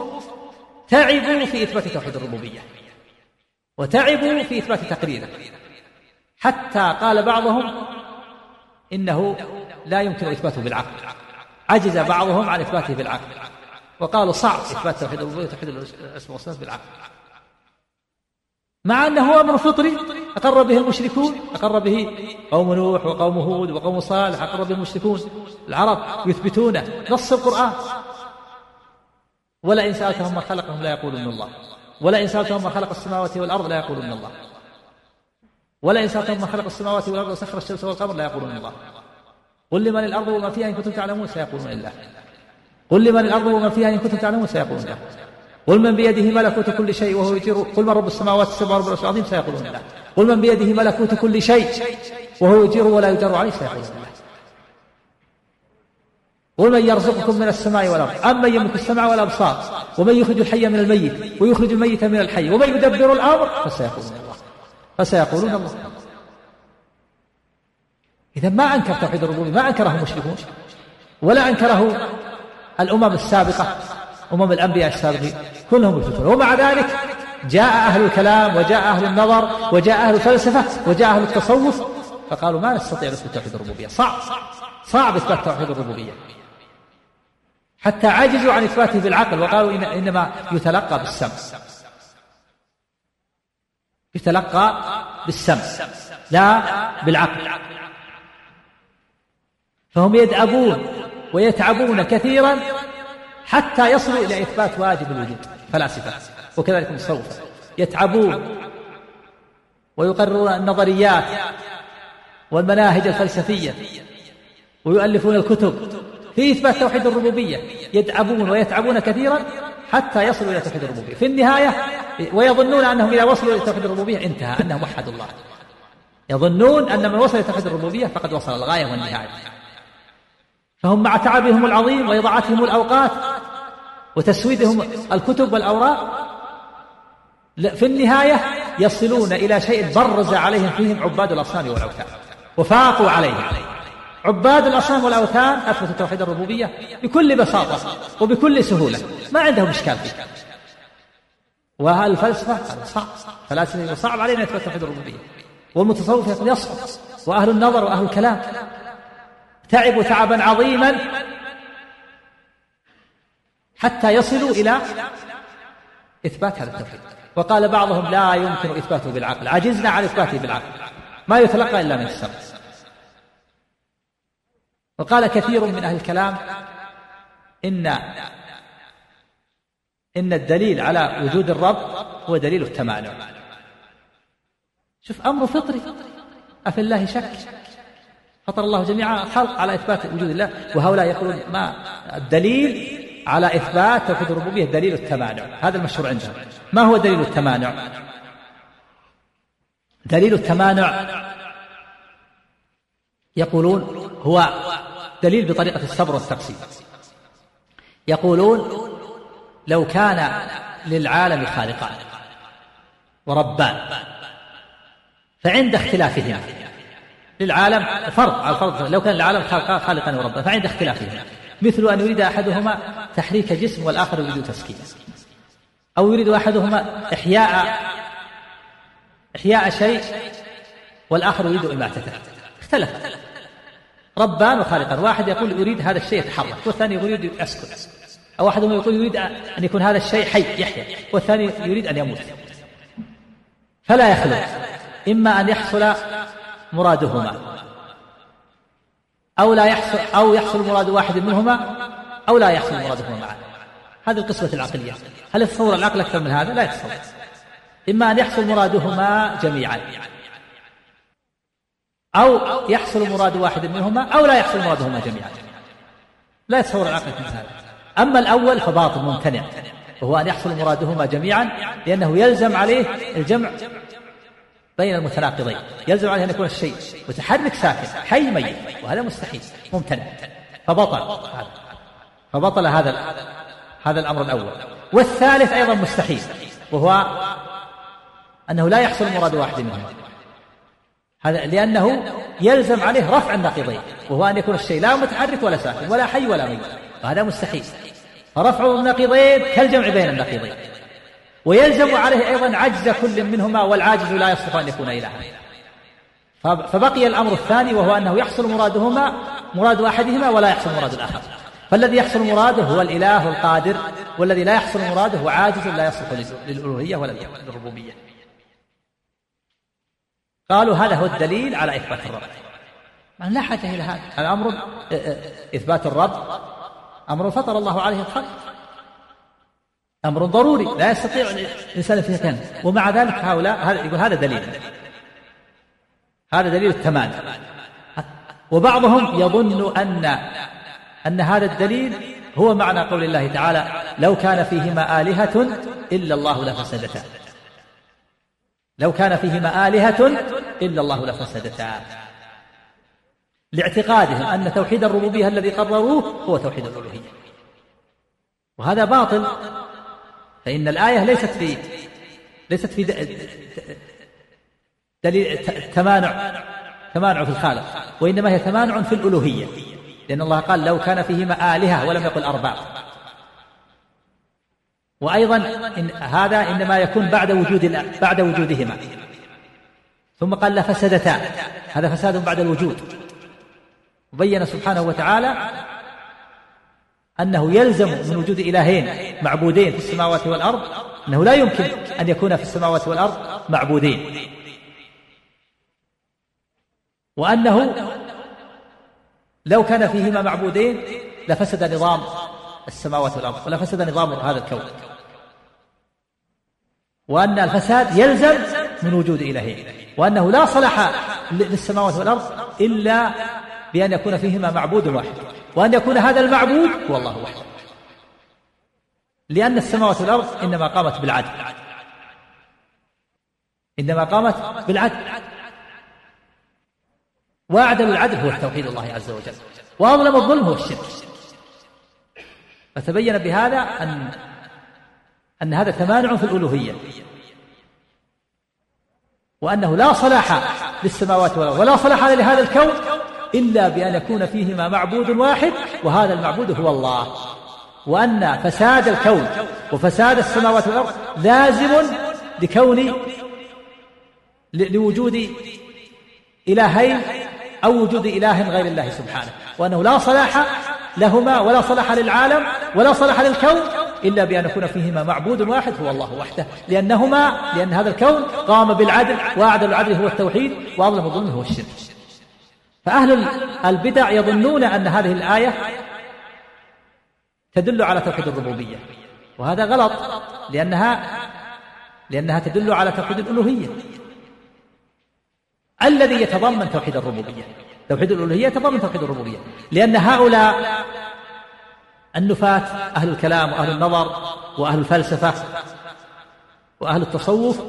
تعبوا في إثبات توحيد الربوبية. وتعبوا في إثبات تقريره. حتى قال بعضهم إنه لا يمكن إثباته بالعقل. عجز بعضهم عن إثباته بالعقل. وقالوا صعب إثبات توحيد الربوبية وتوحيد الأسماء والصفات بالعقل. مع أنه أمر فطري. أقر به المشركون أقر به قوم نوح وقوم هود وقوم صالح أقر به المشركون. العرب يثبتون نص القرآن. ولئن سألتهم من خلقهم لا يقولون الله. ولئن سألتهم من خلق السماوات والأرض لا يقولون الله. ولئن سألتهم من خلق السماوات والأرض وسخر الشمس والقمر لا يقولون الله. قل لمن الأرض وما فيها إن كنتم تعلمون سيقولون الله قل لمن الأرض وما فيها إن كنتم تعلمون سيقولون الله قل من بيده ملكوت كل شيء وهو يجير. قل من رب السماوات السبع ورب العرش العظيم سيقولون الله قل من بيده ملكوت كل شيء وهو يجير ولا يجر عليه سيقولون الله قل من يرزقكم من السماء والأرض. امن يملك السمع والأبصار؟ ومن يخرج الحي من الميت؟ ويخرج الميت من الحي؟ ومن يدبر الأمر؟ فسيقولون الله. فسيقولون الله. إذا ما أنكر توحيد الربوبية ما أنكره المشركون ولا أنكره الأمم السابقة أمم الأنبياء السابقين كلهم يثبتون ومع ذلك جاء أهل الكلام وجاء أهل النظر وجاء أهل الفلسفة وجاء أهل التصوف فقالوا ما نستطيع نثبت توحيد الربوبية. صعب صعب إثبات توحيد الربوبية. حتى عجزوا عن إثباته بالعقل وقالوا إن إنما يتلقى بالسمع. يتلقى بالسمع لا بالعقل. فهم يدعبون ويتعبون كثيرا حتى يصلوا إلى إثبات واجب الوجود فلاسفة. وكذلك المتصوفة يتعبون ويقررون النظريات والمناهج الفلسفية ويؤلفون الكتب في إثبات توحيد الربوبية. يدعبون ويتعبون كثيرا حتى يصلوا إلى توحيد الربوبية. في النهاية ويظنون أنهم إذا وصلوا إلى توحيد الربوبية انتهى أنهم وحدوا الله. يظنون أن من وصل إلى توحيد الربوبية فقد وصل الغاية والنهاية. فهم مع تعبهم العظيم وإضاعتهم الأوقات وتسويدهم الكتب والأوراق في النهاية يصلون إلى شيء برز عليهم فيهم عباد الأصنام والأوثان وفاقوا عليهم. عباد الأصنام والأوثان أثبتوا توحيد الربوبية بكل بساطة وبكل سهولة ما عندهم إشكال فيه. والفلسفة صعب فلاسفة صعب علينا إثبات توحيد الربوبية. والمتصوف يصعب وأهل النظر وأهل الكلام تعبوا تعبا عظيما حتى يصلوا إلى إثبات هذا التوحيد. وقال بعضهم لا يمكن إثباته بالعقل. عجزنا عن إثباته بالعقل. ما يتلقى إلا من السمع وقال كثير من أهل الكلام إن إن الدليل على وجود الرب هو دليل التمانع. شوف أمر فطري. أفي الله شك؟ فطر الله جميع خلق على إثبات وجود الله. وهؤلاء يقولون ما الدليل على إثبات توحيد الربوبية دليل التمانع. هذا المشهور عندهم. ما هو دليل التمانع؟ دليل التمانع يقولون هو دليل بطريقة الصبر والتقسيم. يقولون لو كان للعالم خالقان وربان فعند اختلافهما للعالم فرض على الفرض لو كان العالم خالقا وربا فعند اختلافهما مثل أن يريد أحدهما تحريك جسم والآخر يريد تسكين أو يريد أحدهما إحياء إحياء شيء والآخر يريد إماتته. اختلف. ربان وخالقان. واحد يقول أريد هذا الشيء يتحرك والثاني يريد يسكت أو أحدهم يقول يريد أن يكون هذا الشيء حي يحيا. والثاني يريد أن يموت. فلا يخلو. إما أن يحصل مرادهما. أو لا يحصل أو يحصل مراد واحد منهما أو لا يحصل مرادهما معا. هذه القسمة العقلية. هل يتصور العقل أكثر من هذا؟ لا يتصور إما أن يحصل مرادهما جميعا. أو يحصل مراد واحد منهما أو لا يحصل مرادهما جميعا. لا يتصور العقل من هذا. أما الأول فباطل ممتنع. وهو أن يحصل مرادهما جميعا لأنه يلزم عليه الجمع بين المتناقضين. يلزم عليه أن يكون الشيء متحرك ساكن حي ميت وهذا مستحيل ممتنع. فبطل فبطل هذا هذا الأمر الأول. والثالث أيضا مستحيل وهو أنه لا يحصل مراد واحد منهما هذا لأنه يلزم عليه رفع النقيضين وهو أن يكون الشيء لا متحرك ولا ساكن ولا حي ولا ميت. وهذا مستحيل. فرفع النقيضين كالجمع بين النقيضين ويلزم عليه أيضا عجز كل منهما والعاجز لا يصلح أن يكون إلها. فبقي الأمر الثاني وهو أنه يحصل مرادهما مراد أحدهما ولا يحصل مراد الآخر. فالذي يحصل مراده هو الإله القادر والذي لا يحصل مراده هو عاجز لا يصلح للألوهية ولا للربوبية. قالوا هذا هو الدليل على إثبات الرب. لا حاجة إلى هذا. الأمر إثبات الرب أمر فطر الله عليه الخلق. أمر ضروري لا يستطيع الإنسان كان. ومع ذلك هؤلاء هذا يقول هذا دليل. هذا دليل التمام وبعضهم يظن أن أن هذا الدليل هو معنى قول الله تعالى لو كان فيهما آلهة إلا الله لفسدتا. لو كان فيهما آلهة إلا الله لفسدتا. لاعتقادهم أن توحيد الربوبية الذي قرروه هو توحيد الألوهية وهذا باطل. فإن الآية ليست في ليست في دليل تمانع تمانع في الخالق وإنما هي تمانع في الألوهية لأن الله قال لو كان فيهما آلهة ولم يقل أرباب وأيضا إن هذا إنما يكون بعد وجود بعد وجودهما. ثم قال لفسدتا هذا فساد بعد الوجود. وبين سبحانه وتعالى أنه يلزم من وجود إلهين معبودين في السماوات والأرض أنه لا يمكن أن يكون في السماوات والأرض معبودين. وأنه لو كان فيهما معبودين لفسد نظام السماوات والأرض ولفسد نظام هذا الكون. وأن الفساد يلزم من وجود إلهين وأنه لا صلح للسماوات والأرض إلا بأن يكون فيهما معبود واحد. وأن يكون هذا المعبود هو الله وحده. لأن السماوات والأرض إنما قامت بالعدل. إنما قامت بالعدل. وأعدل العدل هو التوحيد الله عز وجل. وأظلم الظلم هو الشرك. فتبين بهذا أن أن هذا تمانع في الألوهية. وأنه لا صلاح للسماوات والأرض ولا صلاح لهذا الكون إلا بأن يكون فيهما معبود واحد وهذا المعبود هو الله. وأن فساد الكون وفساد السماوات والأرض لازم لكون لوجود إلهين أو وجود إله غير الله سبحانه. وأنه لا صلاح لهما ولا صلاح للعالم ولا صلاح للكون إلا بأن يكون فيهما معبود واحد هو الله وحده. لأنهما لأن هذا الكون قام بالعدل وأعدل العدل هو التوحيد وأظلم الظلم هو الشرك. فأهل البدع يظنون أن هذه الآية تدل على توحيد الربوبية. وهذا غلط لأنها لأنها تدل على توحيد الألوهية. الذي يتضمن توحيد الربوبية. توحيد الألوهية يتضمن توحيد الربوبية. لأن هؤلاء النفاة أهل الكلام وأهل النظر وأهل الفلسفة وأهل التصوف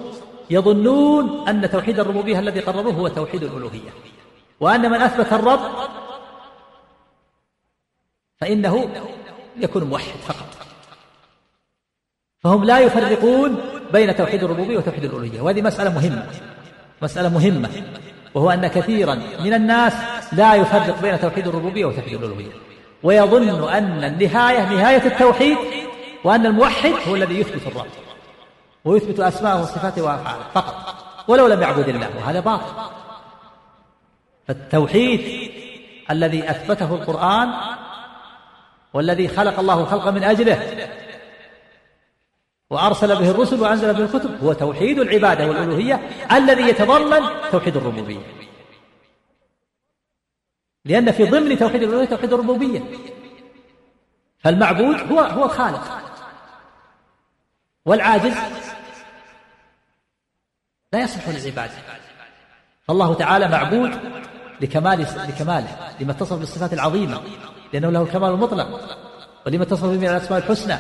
يظنون أن توحيد الربوبية الذي قرروه هو توحيد الألوهية. وأن من أثبت الرب فإنه يكون موحد فقط. فهم لا يفرقون بين توحيد الربوبية وتوحيد الألوهية. وهذه مسألة مهمة. مسألة مهمة. وهو أن كثيرا من الناس لا يفرق بين توحيد الربوبية وتوحيد الألوهية. ويظن أن النهاية نهاية التوحيد وأن الموحد هو الذي يثبت الرب. ويثبت أسماءه وصفاته وأفعاله فقط. ولو لم يعبد الله. وهذا باطل. فالتوحيد الذي أثبته القرآن والذي خلق الله الخلق من أجله وأرسل به الرسل وأنزل به الكتب هو توحيد العبادة والألوهية الذي يتضمن توحيد الربوبية. لأن في ضمن توحيد الألوهية توحيد الربوبية. فالمعبود هو هو الخالق والعاجز لا يصلح للعبادة فالله تعالى معبود لكمال لكماله لما اتصف بالصفات العظيمة لأنه له الكمال المطلق ولما اتصف به من الأسماء الحسنى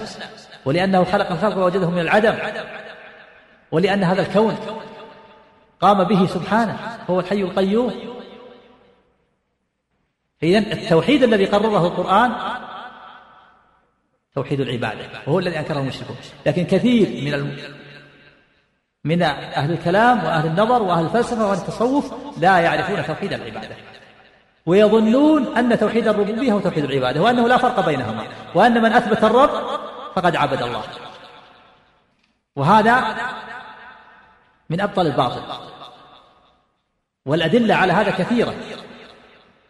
ولأنه خلق الخلق ووجده من العدم ولأن هذا الكون قام به سبحانه هو الحي القيوم إذا التوحيد الذي قرره القرآن توحيد العبادة وهو الذي أنكره المشركون لكن كثير من. من أهل الكلام وأهل النظر وأهل الفلسفة وأهل التصوف لا يعرفون توحيد العبادة. ويظنون أن توحيد الربوبية هو توحيد العبادة وأنه لا فرق بينهما وأن من أثبت الرب فقد عبد الله. وهذا من أبطل الباطل. والأدلة على هذا كثيرة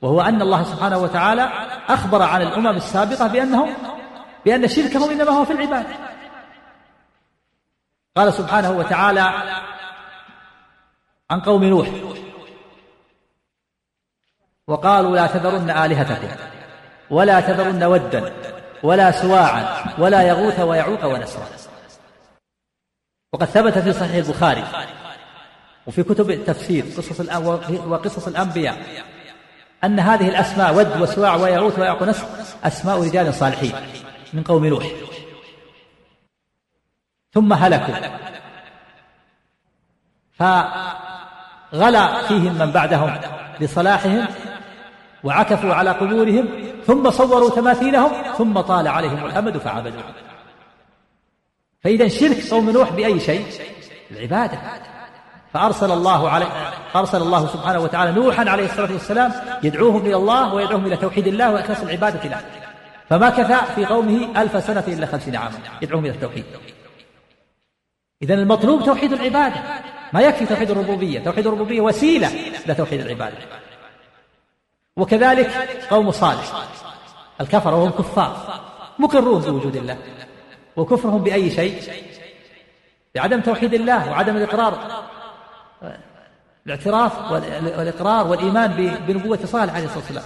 وهو أن الله سبحانه وتعالى أخبر عن الأمم السابقة بأنهم بأن شركهم إنما هو في العبادة. قال سبحانه وتعالى عن قوم نوح وقالوا لا تذرن آلهتكم ولا تذرن ودا ولا سواعا ولا يغوث ويعوق ونسرا. وقد ثبت في صحيح البخاري وفي كتب التفسير قصص وقصص الأنبياء أن هذه الأسماء ود وسواع ويغوث ويعوق ونسر أسماء رجال صالحين من قوم نوح. ثم هلكوا. فغلا فيهم من بعدهم لصلاحهم وعكفوا على قبورهم ثم صوروا تماثيلهم ثم طال عليهم الأمد فعبدوا. فإذا شرك قوم نوح بأي شيء؟ العبادة. فأرسل الله عليه أرسل الله سبحانه وتعالى نوحا عليه الصلاة والسلام يدعوهم إلى الله ويدعوهم إلى توحيد الله وإخلاص العبادة له. فمكث في قومه ألف سنة إلا خمسين عاما. يدعوهم إلى التوحيد. إذا المطلوب توحيد العبادة. ما يكفي توحيد الربوبية. توحيد الربوبية وسيلة لتوحيد العبادة. وكذلك قوم صالح. الكفر وهم كفار. مقرون بوجود الله. وكفرهم بأي شيء؟ بعدم توحيد الله وعدم الإقرار. الاعتراف والإقرار والإيمان بنبوة صالح عليه الصلاة والسلام.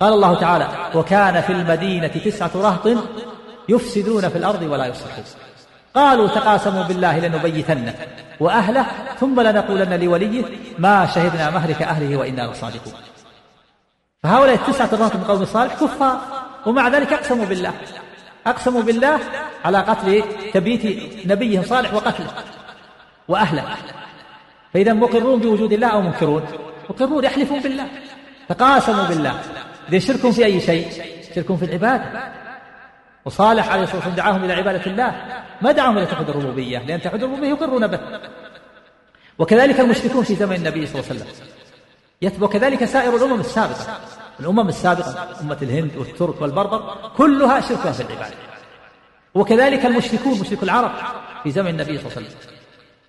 قال الله تعالى وكان في المدينة تسعة رهط يفسدون في الأرض ولا يصلحون. قالوا تقاسموا بالله لنبيتنه وأهله ثم لنقولن لوليه ما شهدنا مهلك أهله وإنا لصادقون فهؤلاء التسعة الرهط من قوم صالح كفار ومع ذلك أقسموا بالله. أقسموا بالله على قتل تبييت نبيهم صالح وقتله وأهله. فإذا مقرون بوجود الله أو منكرون؟ يقرون يحلفون بالله. تقاسموا بالله. إذا شرك في أي شيء؟ شرك في العبادة. وصالح عليه الصلاة والسلام دعاهم إلى عبادة الله ما دعاهم إلى توحيد الربوبية لأن توحيد الربوبية يقرون به وكذلك المشركون في زمن النبي صلى الله عليه وسلم. وكذلك سائر الأمم السابقة. الأمم السابقة أمة الهند والترك والبربر كلها شركها في العبادة. وكذلك المشركون مشرك العرب في زمن النبي صلى الله عليه وسلم.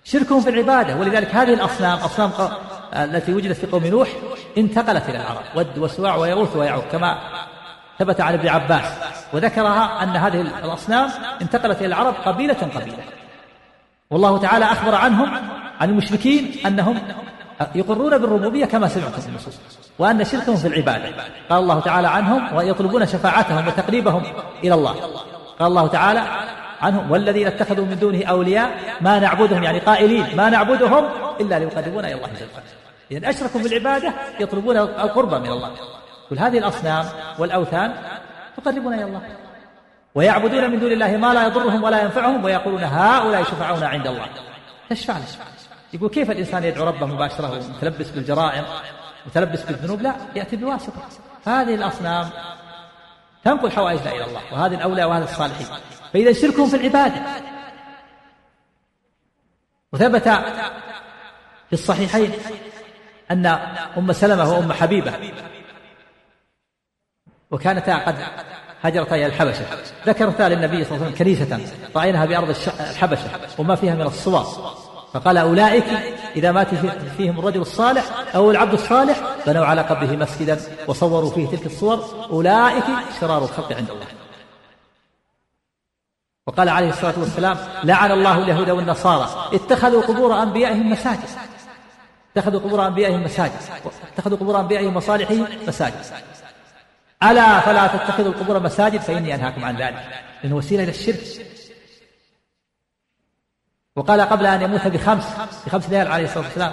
شركهم في العبادة. ولذلك هذه الأصنام أصنام التي وجدت في قوم نوح انتقلت إلى العرب. ود وسواع ويغوث ويعوق كما ثبت عن ابن عباس وذكرها أن هذه الأصنام انتقلت إلى العرب قبيلة قبيلة. والله تعالى أخبر عنهم عن المشركين أنهم يقرون بالربوبية كما سمعتم في النصوص وأن شركهم في العبادة. قال الله تعالى عنهم ويطلبون شفاعتهم وتقريبهم إلى الله. قال الله تعالى عنهم والذين اتخذوا من دونه أولياء ما نعبدهم يعني قائلين ما نعبدهم إلا ليقربونا إلى الله. وعلا إذن أشركوا في العبادة يطلبون القرب من الله. كل هذه الأصنام والأوثان تقربنا إلى الله. ويعبدون من دون الله ما لا يضرهم ولا ينفعهم ويقولون هؤلاء شفعاؤنا عند الله. تشفع له يقول كيف الإنسان يدعو ربه مباشرة متلبس بالجرائم متلبس بالذنوب؟ لا يأتي بواسطة. هذه الأصنام تنقل حوائجنا إلى الله وهذه الأولياء وهذا الصالحين. فإذا شركهم في العبادة وثبت في الصحيحين أن أم سلمة وأم حبيبة وكانتا قد هجرتا إلى الحبشة. ذكرتا للنبي صلى الله عليه وسلم كنيسة رأيناها بأرض الحبشة وما فيها من الصور فقال أولئك إذا مات فيهم الرجل الصالح أو العبد الصالح بنوا على قبره مسجدا وصوروا فيه تلك الصور. أولئك شرار الخلق عند الله. وقال عليه الصلاة والسلام لعن الله اليهود والنصارى. اتخذوا قبور أنبيائهم مساجد. اتخذوا قبور أنبيائهم مساجد. اتخذوا قبور أنبيائهم وصالحهم مساجد. ألا فلا تتخذوا القبور مساجد فإني أنهاكم عن ذلك. لأنه وسيلة إلى الشرك. وقال قبل أن يموت بخمس بخمس ليال عليه الصلاة والسلام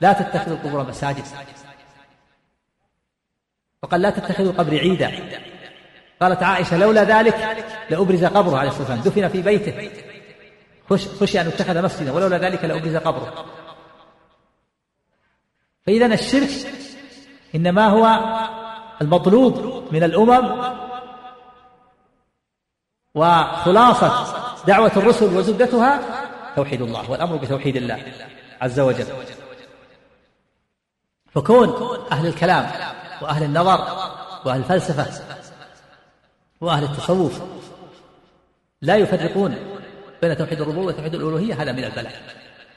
لا تتخذوا القبور مساجد. وقال لا تتخذوا قبري عيدا قالت عائشة لولا ذلك لأبرز قبره عليه الصلاة والسلام. دفن في بيته. خشي أن اتخذ مسجدا. ولولا ذلك لأبرز قبره. فإذا الشرك إنما هو المطلوب من الأمم وخلاصة دعوة الرسل وزبدتها توحيد الله والأمر بتوحيد الله عز وجل. فكون أهل الكلام وأهل النظر وأهل الفلسفة وأهل التصوف لا يفرقون بين توحيد الربوبية وتوحيد الألوهية هذا من البلاء.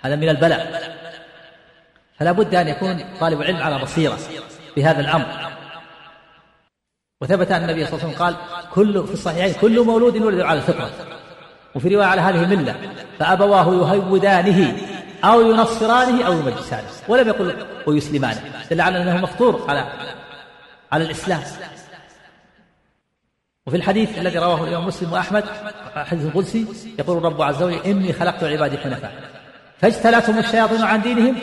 هذا من البلاء. فلا بد أن يكون طالب العلم على بصيرة بهذا الأمر. وثبت أن النبي صلى الله عليه وسلم قال كل في الصحيحين كل مولود يولد على الفطرة. وفي رواية على هذه الملة فأبواه يهودانه أو ينصرانه أو يمجسانه. ولم يقل ويسلمانه. دل على أنه مفطور على على الإسلام. وفي الحديث الذي رواه الإمام مسلم وأحمد حديث القدسي يقول الرب عز وجل إني خلقت عبادي حنفاء فاجتلتهم الشياطين عن دينهم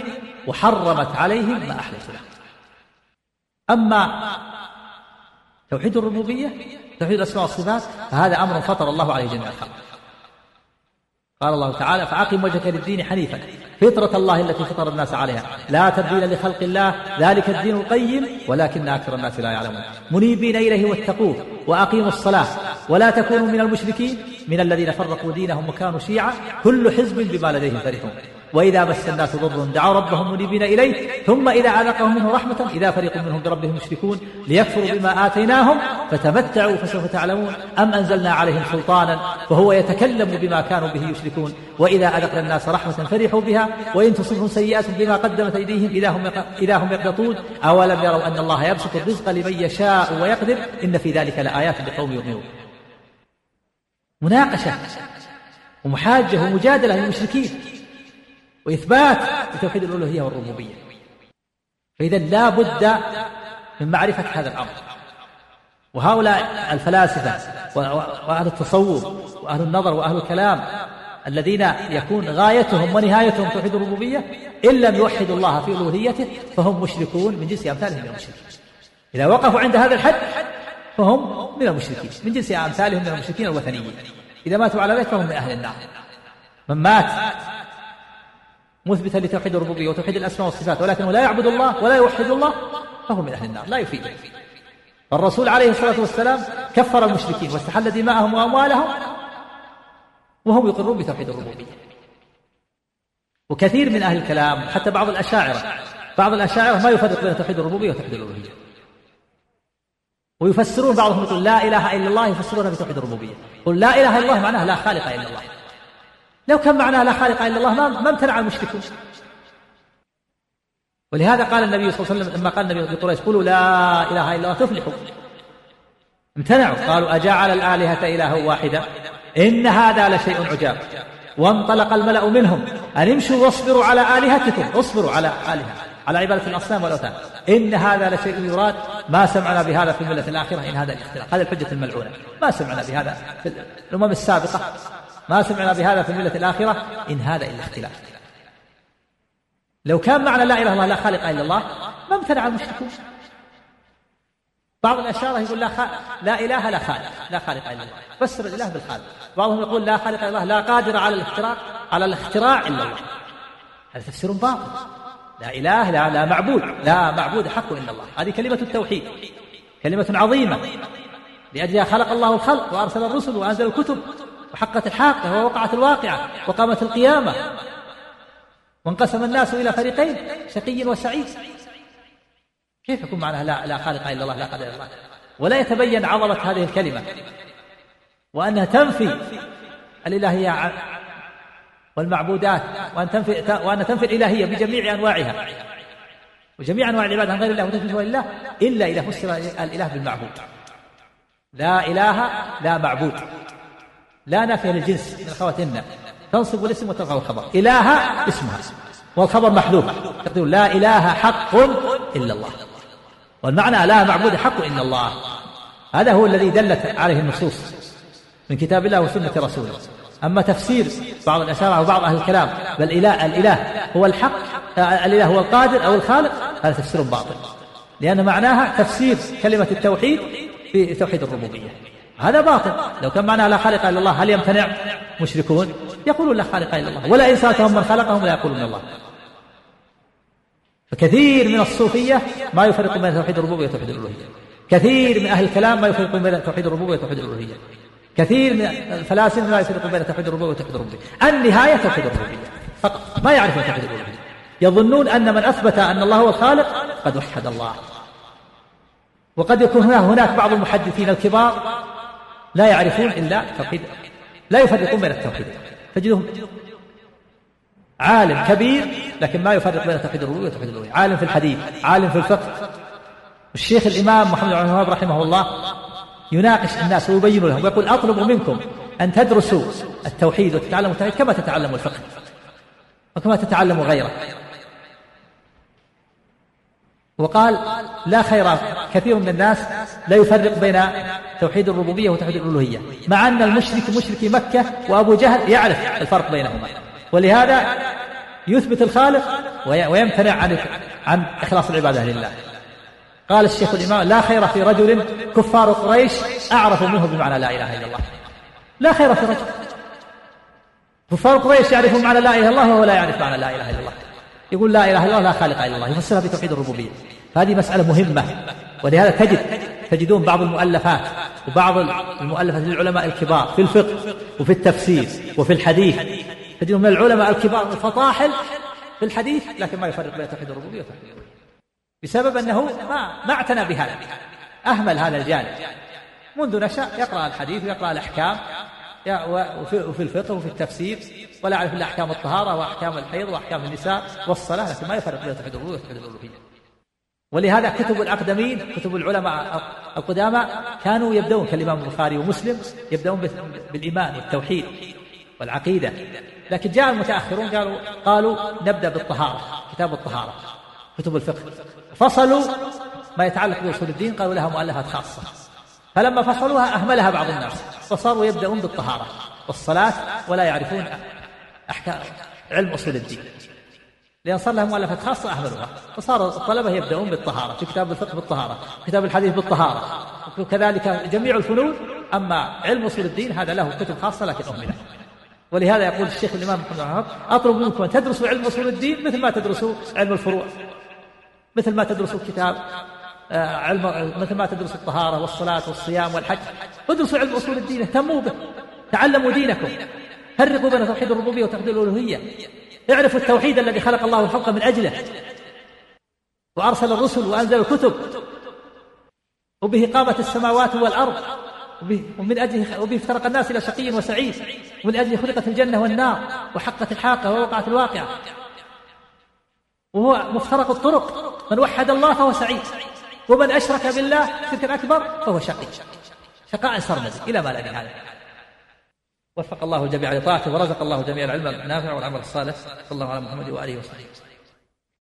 وحرمت عليهم ما لهم أما توحيد الربوبية توحيد الأسماء والصفات فهذا أمر فطر الله عليه جميع الخلق قال الله تعالى فأقم وجهك للدين حنيفا فطرة الله التي فطر الناس عليها. لا تبديل لخلق الله ذلك الدين القيم ولكن أكثر الناس لا يعلمون. منيبين إليه واتقوه وأقيموا الصلاة ولا تكونوا من المشركين من الذين فرقوا دينهم وكانوا شيعا كل حزب بما لديهم فرحون. وإذا مس الناس ضر دعوا ربهم منيبين إليه ثم إذا أذاقهم منه رحمة إذا فريق منهم بربهم مشركون ليكفروا بما آتيناهم فتمتعوا فسوف تعلمون أم أنزلنا عليهم سلطانا فهو يتكلم بما كانوا به يشركون. وإذا أذقنا الناس رحمة فرحوا بها وإن تصبهم سيئات بما قدمت أيديهم إذا هم إذا هم يقنطون. أولم يروا أن الله يبسط الرزق لمن يشاء ويقدر؟ إن في ذلك لآيات لقوم يؤمنون. مناقشة ومحاجة ومجادلة للمشركين. وإثبات لتوحيد الألوهية والربوبية. فإذا لا بد من معرفة هذا الأمر. وهؤلاء الفلاسفة وأهل التصوف وأهل النظر وأهل الكلام الذين يكون غايتهم ونهايتهم توحيد الربوبية إن لم يوحدوا الله في ألوهيته فهم مشركون من جنس أمثالهم من المشركين. إذا وقفوا عند هذا الحد فهم من المشركين من جنس أمثالهم من المشركين الوثنيين. إذا ماتوا على ذلك فهم من أهل النار. من مات مثبتا لتوحيد الربوبية وتوحيد الأسماء والصفات ولكنه لا يعبد الله ولا يوحد الله فهو من أهل النار لا يفيده الرسول عليه الصلاة والسلام كفر المشركين واستحل دماءهم وأموالهم وهم يقرون بتوحيد الربوبية. وكثير من أهل الكلام حتى بعض الأشاعرة بعض الأشاعرة ما يفرق بين توحيد الربوبية وتوحيد الألوهية. ويفسرون بعضهم يقول لا إله إلا الله يفسرونها بتوحيد الربوبية. يقول لا إله إلا الله معناها لا خالق إلا الله. لو كان معناها لا خالق إلا الله ما ما امتنع المشركون. ولهذا قال النبي صلى الله عليه وسلم لما قال النبي لقريش قولوا لا إله إلا الله تفلحوا. امتنعوا. قالوا أجعل الآلهة إلها واحدا إن هذا لشيء عجاب. وانطلق الملأ منهم. أن امشوا واصبروا على آلهتكم. اصبروا على آلهة على عبادة الأصنام والأوثان. إن هذا لشيء يراد. ما سمعنا بهذا في الملة الآخرة إن هذا الاختلاف. هذه الحجة الملعونة. ما سمعنا بهذا في الأمم السابقة. ما سمعنا بهذا في الملة الآخرة إن هذا إلا اختلاف. لو كان معنى لا إله إلا الله لا خالق إلا الله ما امتنع المشركون. بعض الأشاعرة يقول لا, خ... لا إله لا خالق لا خالق إلا الله. فسر الإله بالخالق. بعضهم يقول لا خالق إلا الله لا قادر على الاختراع على الاختراع إلا الله. هذا تفسير باطل. لا إله لا لا معبود لا معبود حق إلا الله. هذه كلمة التوحيد. كلمة عظيمة. لأجلها خلق الله الخلق وأرسل الرسل وأنزل الكتب. وحقت الحاقة ووقعت الواقعة وقامت القيامة. وانقسم الناس إلى فريقين شقي وسعيد. كيف يكون معناها لا, لا خالق إلا الله لا قادر إلا الله؟ ولا يتبين عظمة هذه الكلمة. وأنها تنفي الإلهية والمعبودات وأن تنفي وأن تنفي الإلهية بجميع أنواعها. وجميع أنواع العبادة عن غير الله وتثبت لله إلا إذا فسر الإله بالمعبود. لا إله لا معبود. لا نافية للجنس من خواتنا تنصب الاسم وترفع الخبر. إله اسمها. والخبر محذوف. تقول لا إله حق إلا الله. والمعنى لا معبود حق إلا الله. هذا هو الذي دلت عليه النصوص من كتاب الله وسنة رسوله. أما تفسير بعض الأشاعرة وبعض أهل الكلام بل إله الإله هو الحق الإله هو القادر أو الخالق هذا تفسير باطل. لأن معناها تفسير كلمة التوحيد في توحيد الربوبية. هذا باطل. لو كان معناها لا خالق إلا الله هل يمتنع؟ مشركون يقولون لا خالق إلا الله ولا إن سألتهم من خلقهم لا يقولون الله. فكثير من الصوفية ما يفرق بين توحيد الربوبية وتوحيد الألوهية. كثير من أهل الكلام ما يفرق بين توحيد الربوبية وتوحيد الألوهية. كثير من الفلاسفة لا يفرق بين توحيد الربوبية وتوحيد الربوبية. النهاية توحيد الربوبية. فقط. ما يعرفون توحيد الربوبية. يظنون أن من أثبت أن الله هو الخالق قد وحد الله. وقد يكون هناك بعض المحدثين الكبار لا يعرفون إلا توحيد لا يفرقون بين التوحيد. تجدهم عالم كبير لكن ما يفرق بين توحيد الربوبية وتوحيد الألوهية. عالم في الحديث عالم في الفقه. الشيخ الإمام محمد بن الوهاب رحمه الله يناقش الناس ويبين لهم ويقول أطلب منكم أن تدرسوا التوحيد وتتعلموا التوحيد كما تتعلموا الفقه وكما تتعلموا غيره. وقال لا خير كثير من الناس لا يفرق بين توحيد الربوبية وتوحيد الألوهية مع أن المشرك مشرك مكة وأبو جهل يعرف الفرق بينهما. ولهذا يثبت الخالق ويمتنع عن عن إخلاص العبادة لله. قال الشيخ الإمام لا خير في رجل كفار قريش أعرف منه بمعنى لا إله إلا الله. لا خير في رجل كفار قريش يعرفون معنى لا إله إلا الله وهو لا يعرف معنى لا إله إلا الله. يقول لا إله إلا الله لا خالق إلا الله يفسرها بتوحيد الربوبية. هذه مسألة مهمة. ولهذا تجد تجدون بعض المؤلفات وبعض المؤلفات للعلماء الكبار في الفقه وفي التفسير وفي الحديث. تجدون من العلماء الكبار الفطاحل في الحديث لكن ما يفرق بين توحيد الربوبية وتوحيد بسبب أنه ما ما اعتنى بهذا. أهمل هذا الجانب. منذ نشأ يقرأ الحديث ويقرأ الأحكام. وفي الفقه وفي التفسير. ولا يعرف إلا أحكام الطهارة وأحكام الحيض وأحكام النساء والصلاة لكن ما يفرق بين توحيد الربوبية وتوحيد الالوهيه ولهذا كتب الأقدمين كتب العلماء القدامى كانوا يبدون كالإمام البخاري ومسلم يبدون بالإيمان والتوحيد والعقيدة. لكن جاء المتأخرون قالوا قالوا نبدأ بالطهارة كتاب الطهارة. كتب الفقه. فصلوا ما يتعلق بأصول الدين قالوا لها مؤلفات خاصة. فلما فصلوها أهملها بعض الناس فصاروا يبدأون بالطهارة والصلاة ولا يعرفون أحكام علم أصول الدين. لأن صار لهم مؤلفات خاصة أهملوها فصار الطلبة يبدأون بالطهارة في كتاب الفقه بالطهارة في كتاب الحديث بالطهارة. وكذلك جميع الفنون أما علم أصول الدين هذا له كتب خاصة لكن أهملت ولهذا يقول الشيخ الإمام محمد بن أطلب منكم أن تدرسوا علم أصول الدين مثل ما تدرسوا علم الفروع. مثل ما تدرسوا كتاب آه، علم مثل ما تدرسوا الطهارة والصلاة والصيام والحج. ادرسوا علم أصول الدين اهتموا به تعلموا دينكم. فرقوا بين توحيد الربوبية وتوحيد الألوهية. اعرفوا التوحيد الذي خلق الله الخلق من أجله. وأرسل الرسل وأنزل الكتب. وبه قامت السماوات والأرض. ومن أجله وبه افترق الناس إلى شقي وسعيد. ومن أجله خلقت الجنة والنار. وحقت الحاقة ووقعت الواقعة وهو مفترق الطرق. من وحد الله فهو سعيد. ومن أشرك بالله شركا أكبر فهو شقي. شقاء سرمدي. إلى ما لا نهاية وفق الله الجميع لطاعته ورزق الله جميع العلم النافع والعمل الصالح. صلى الله على محمد وآله وصحبه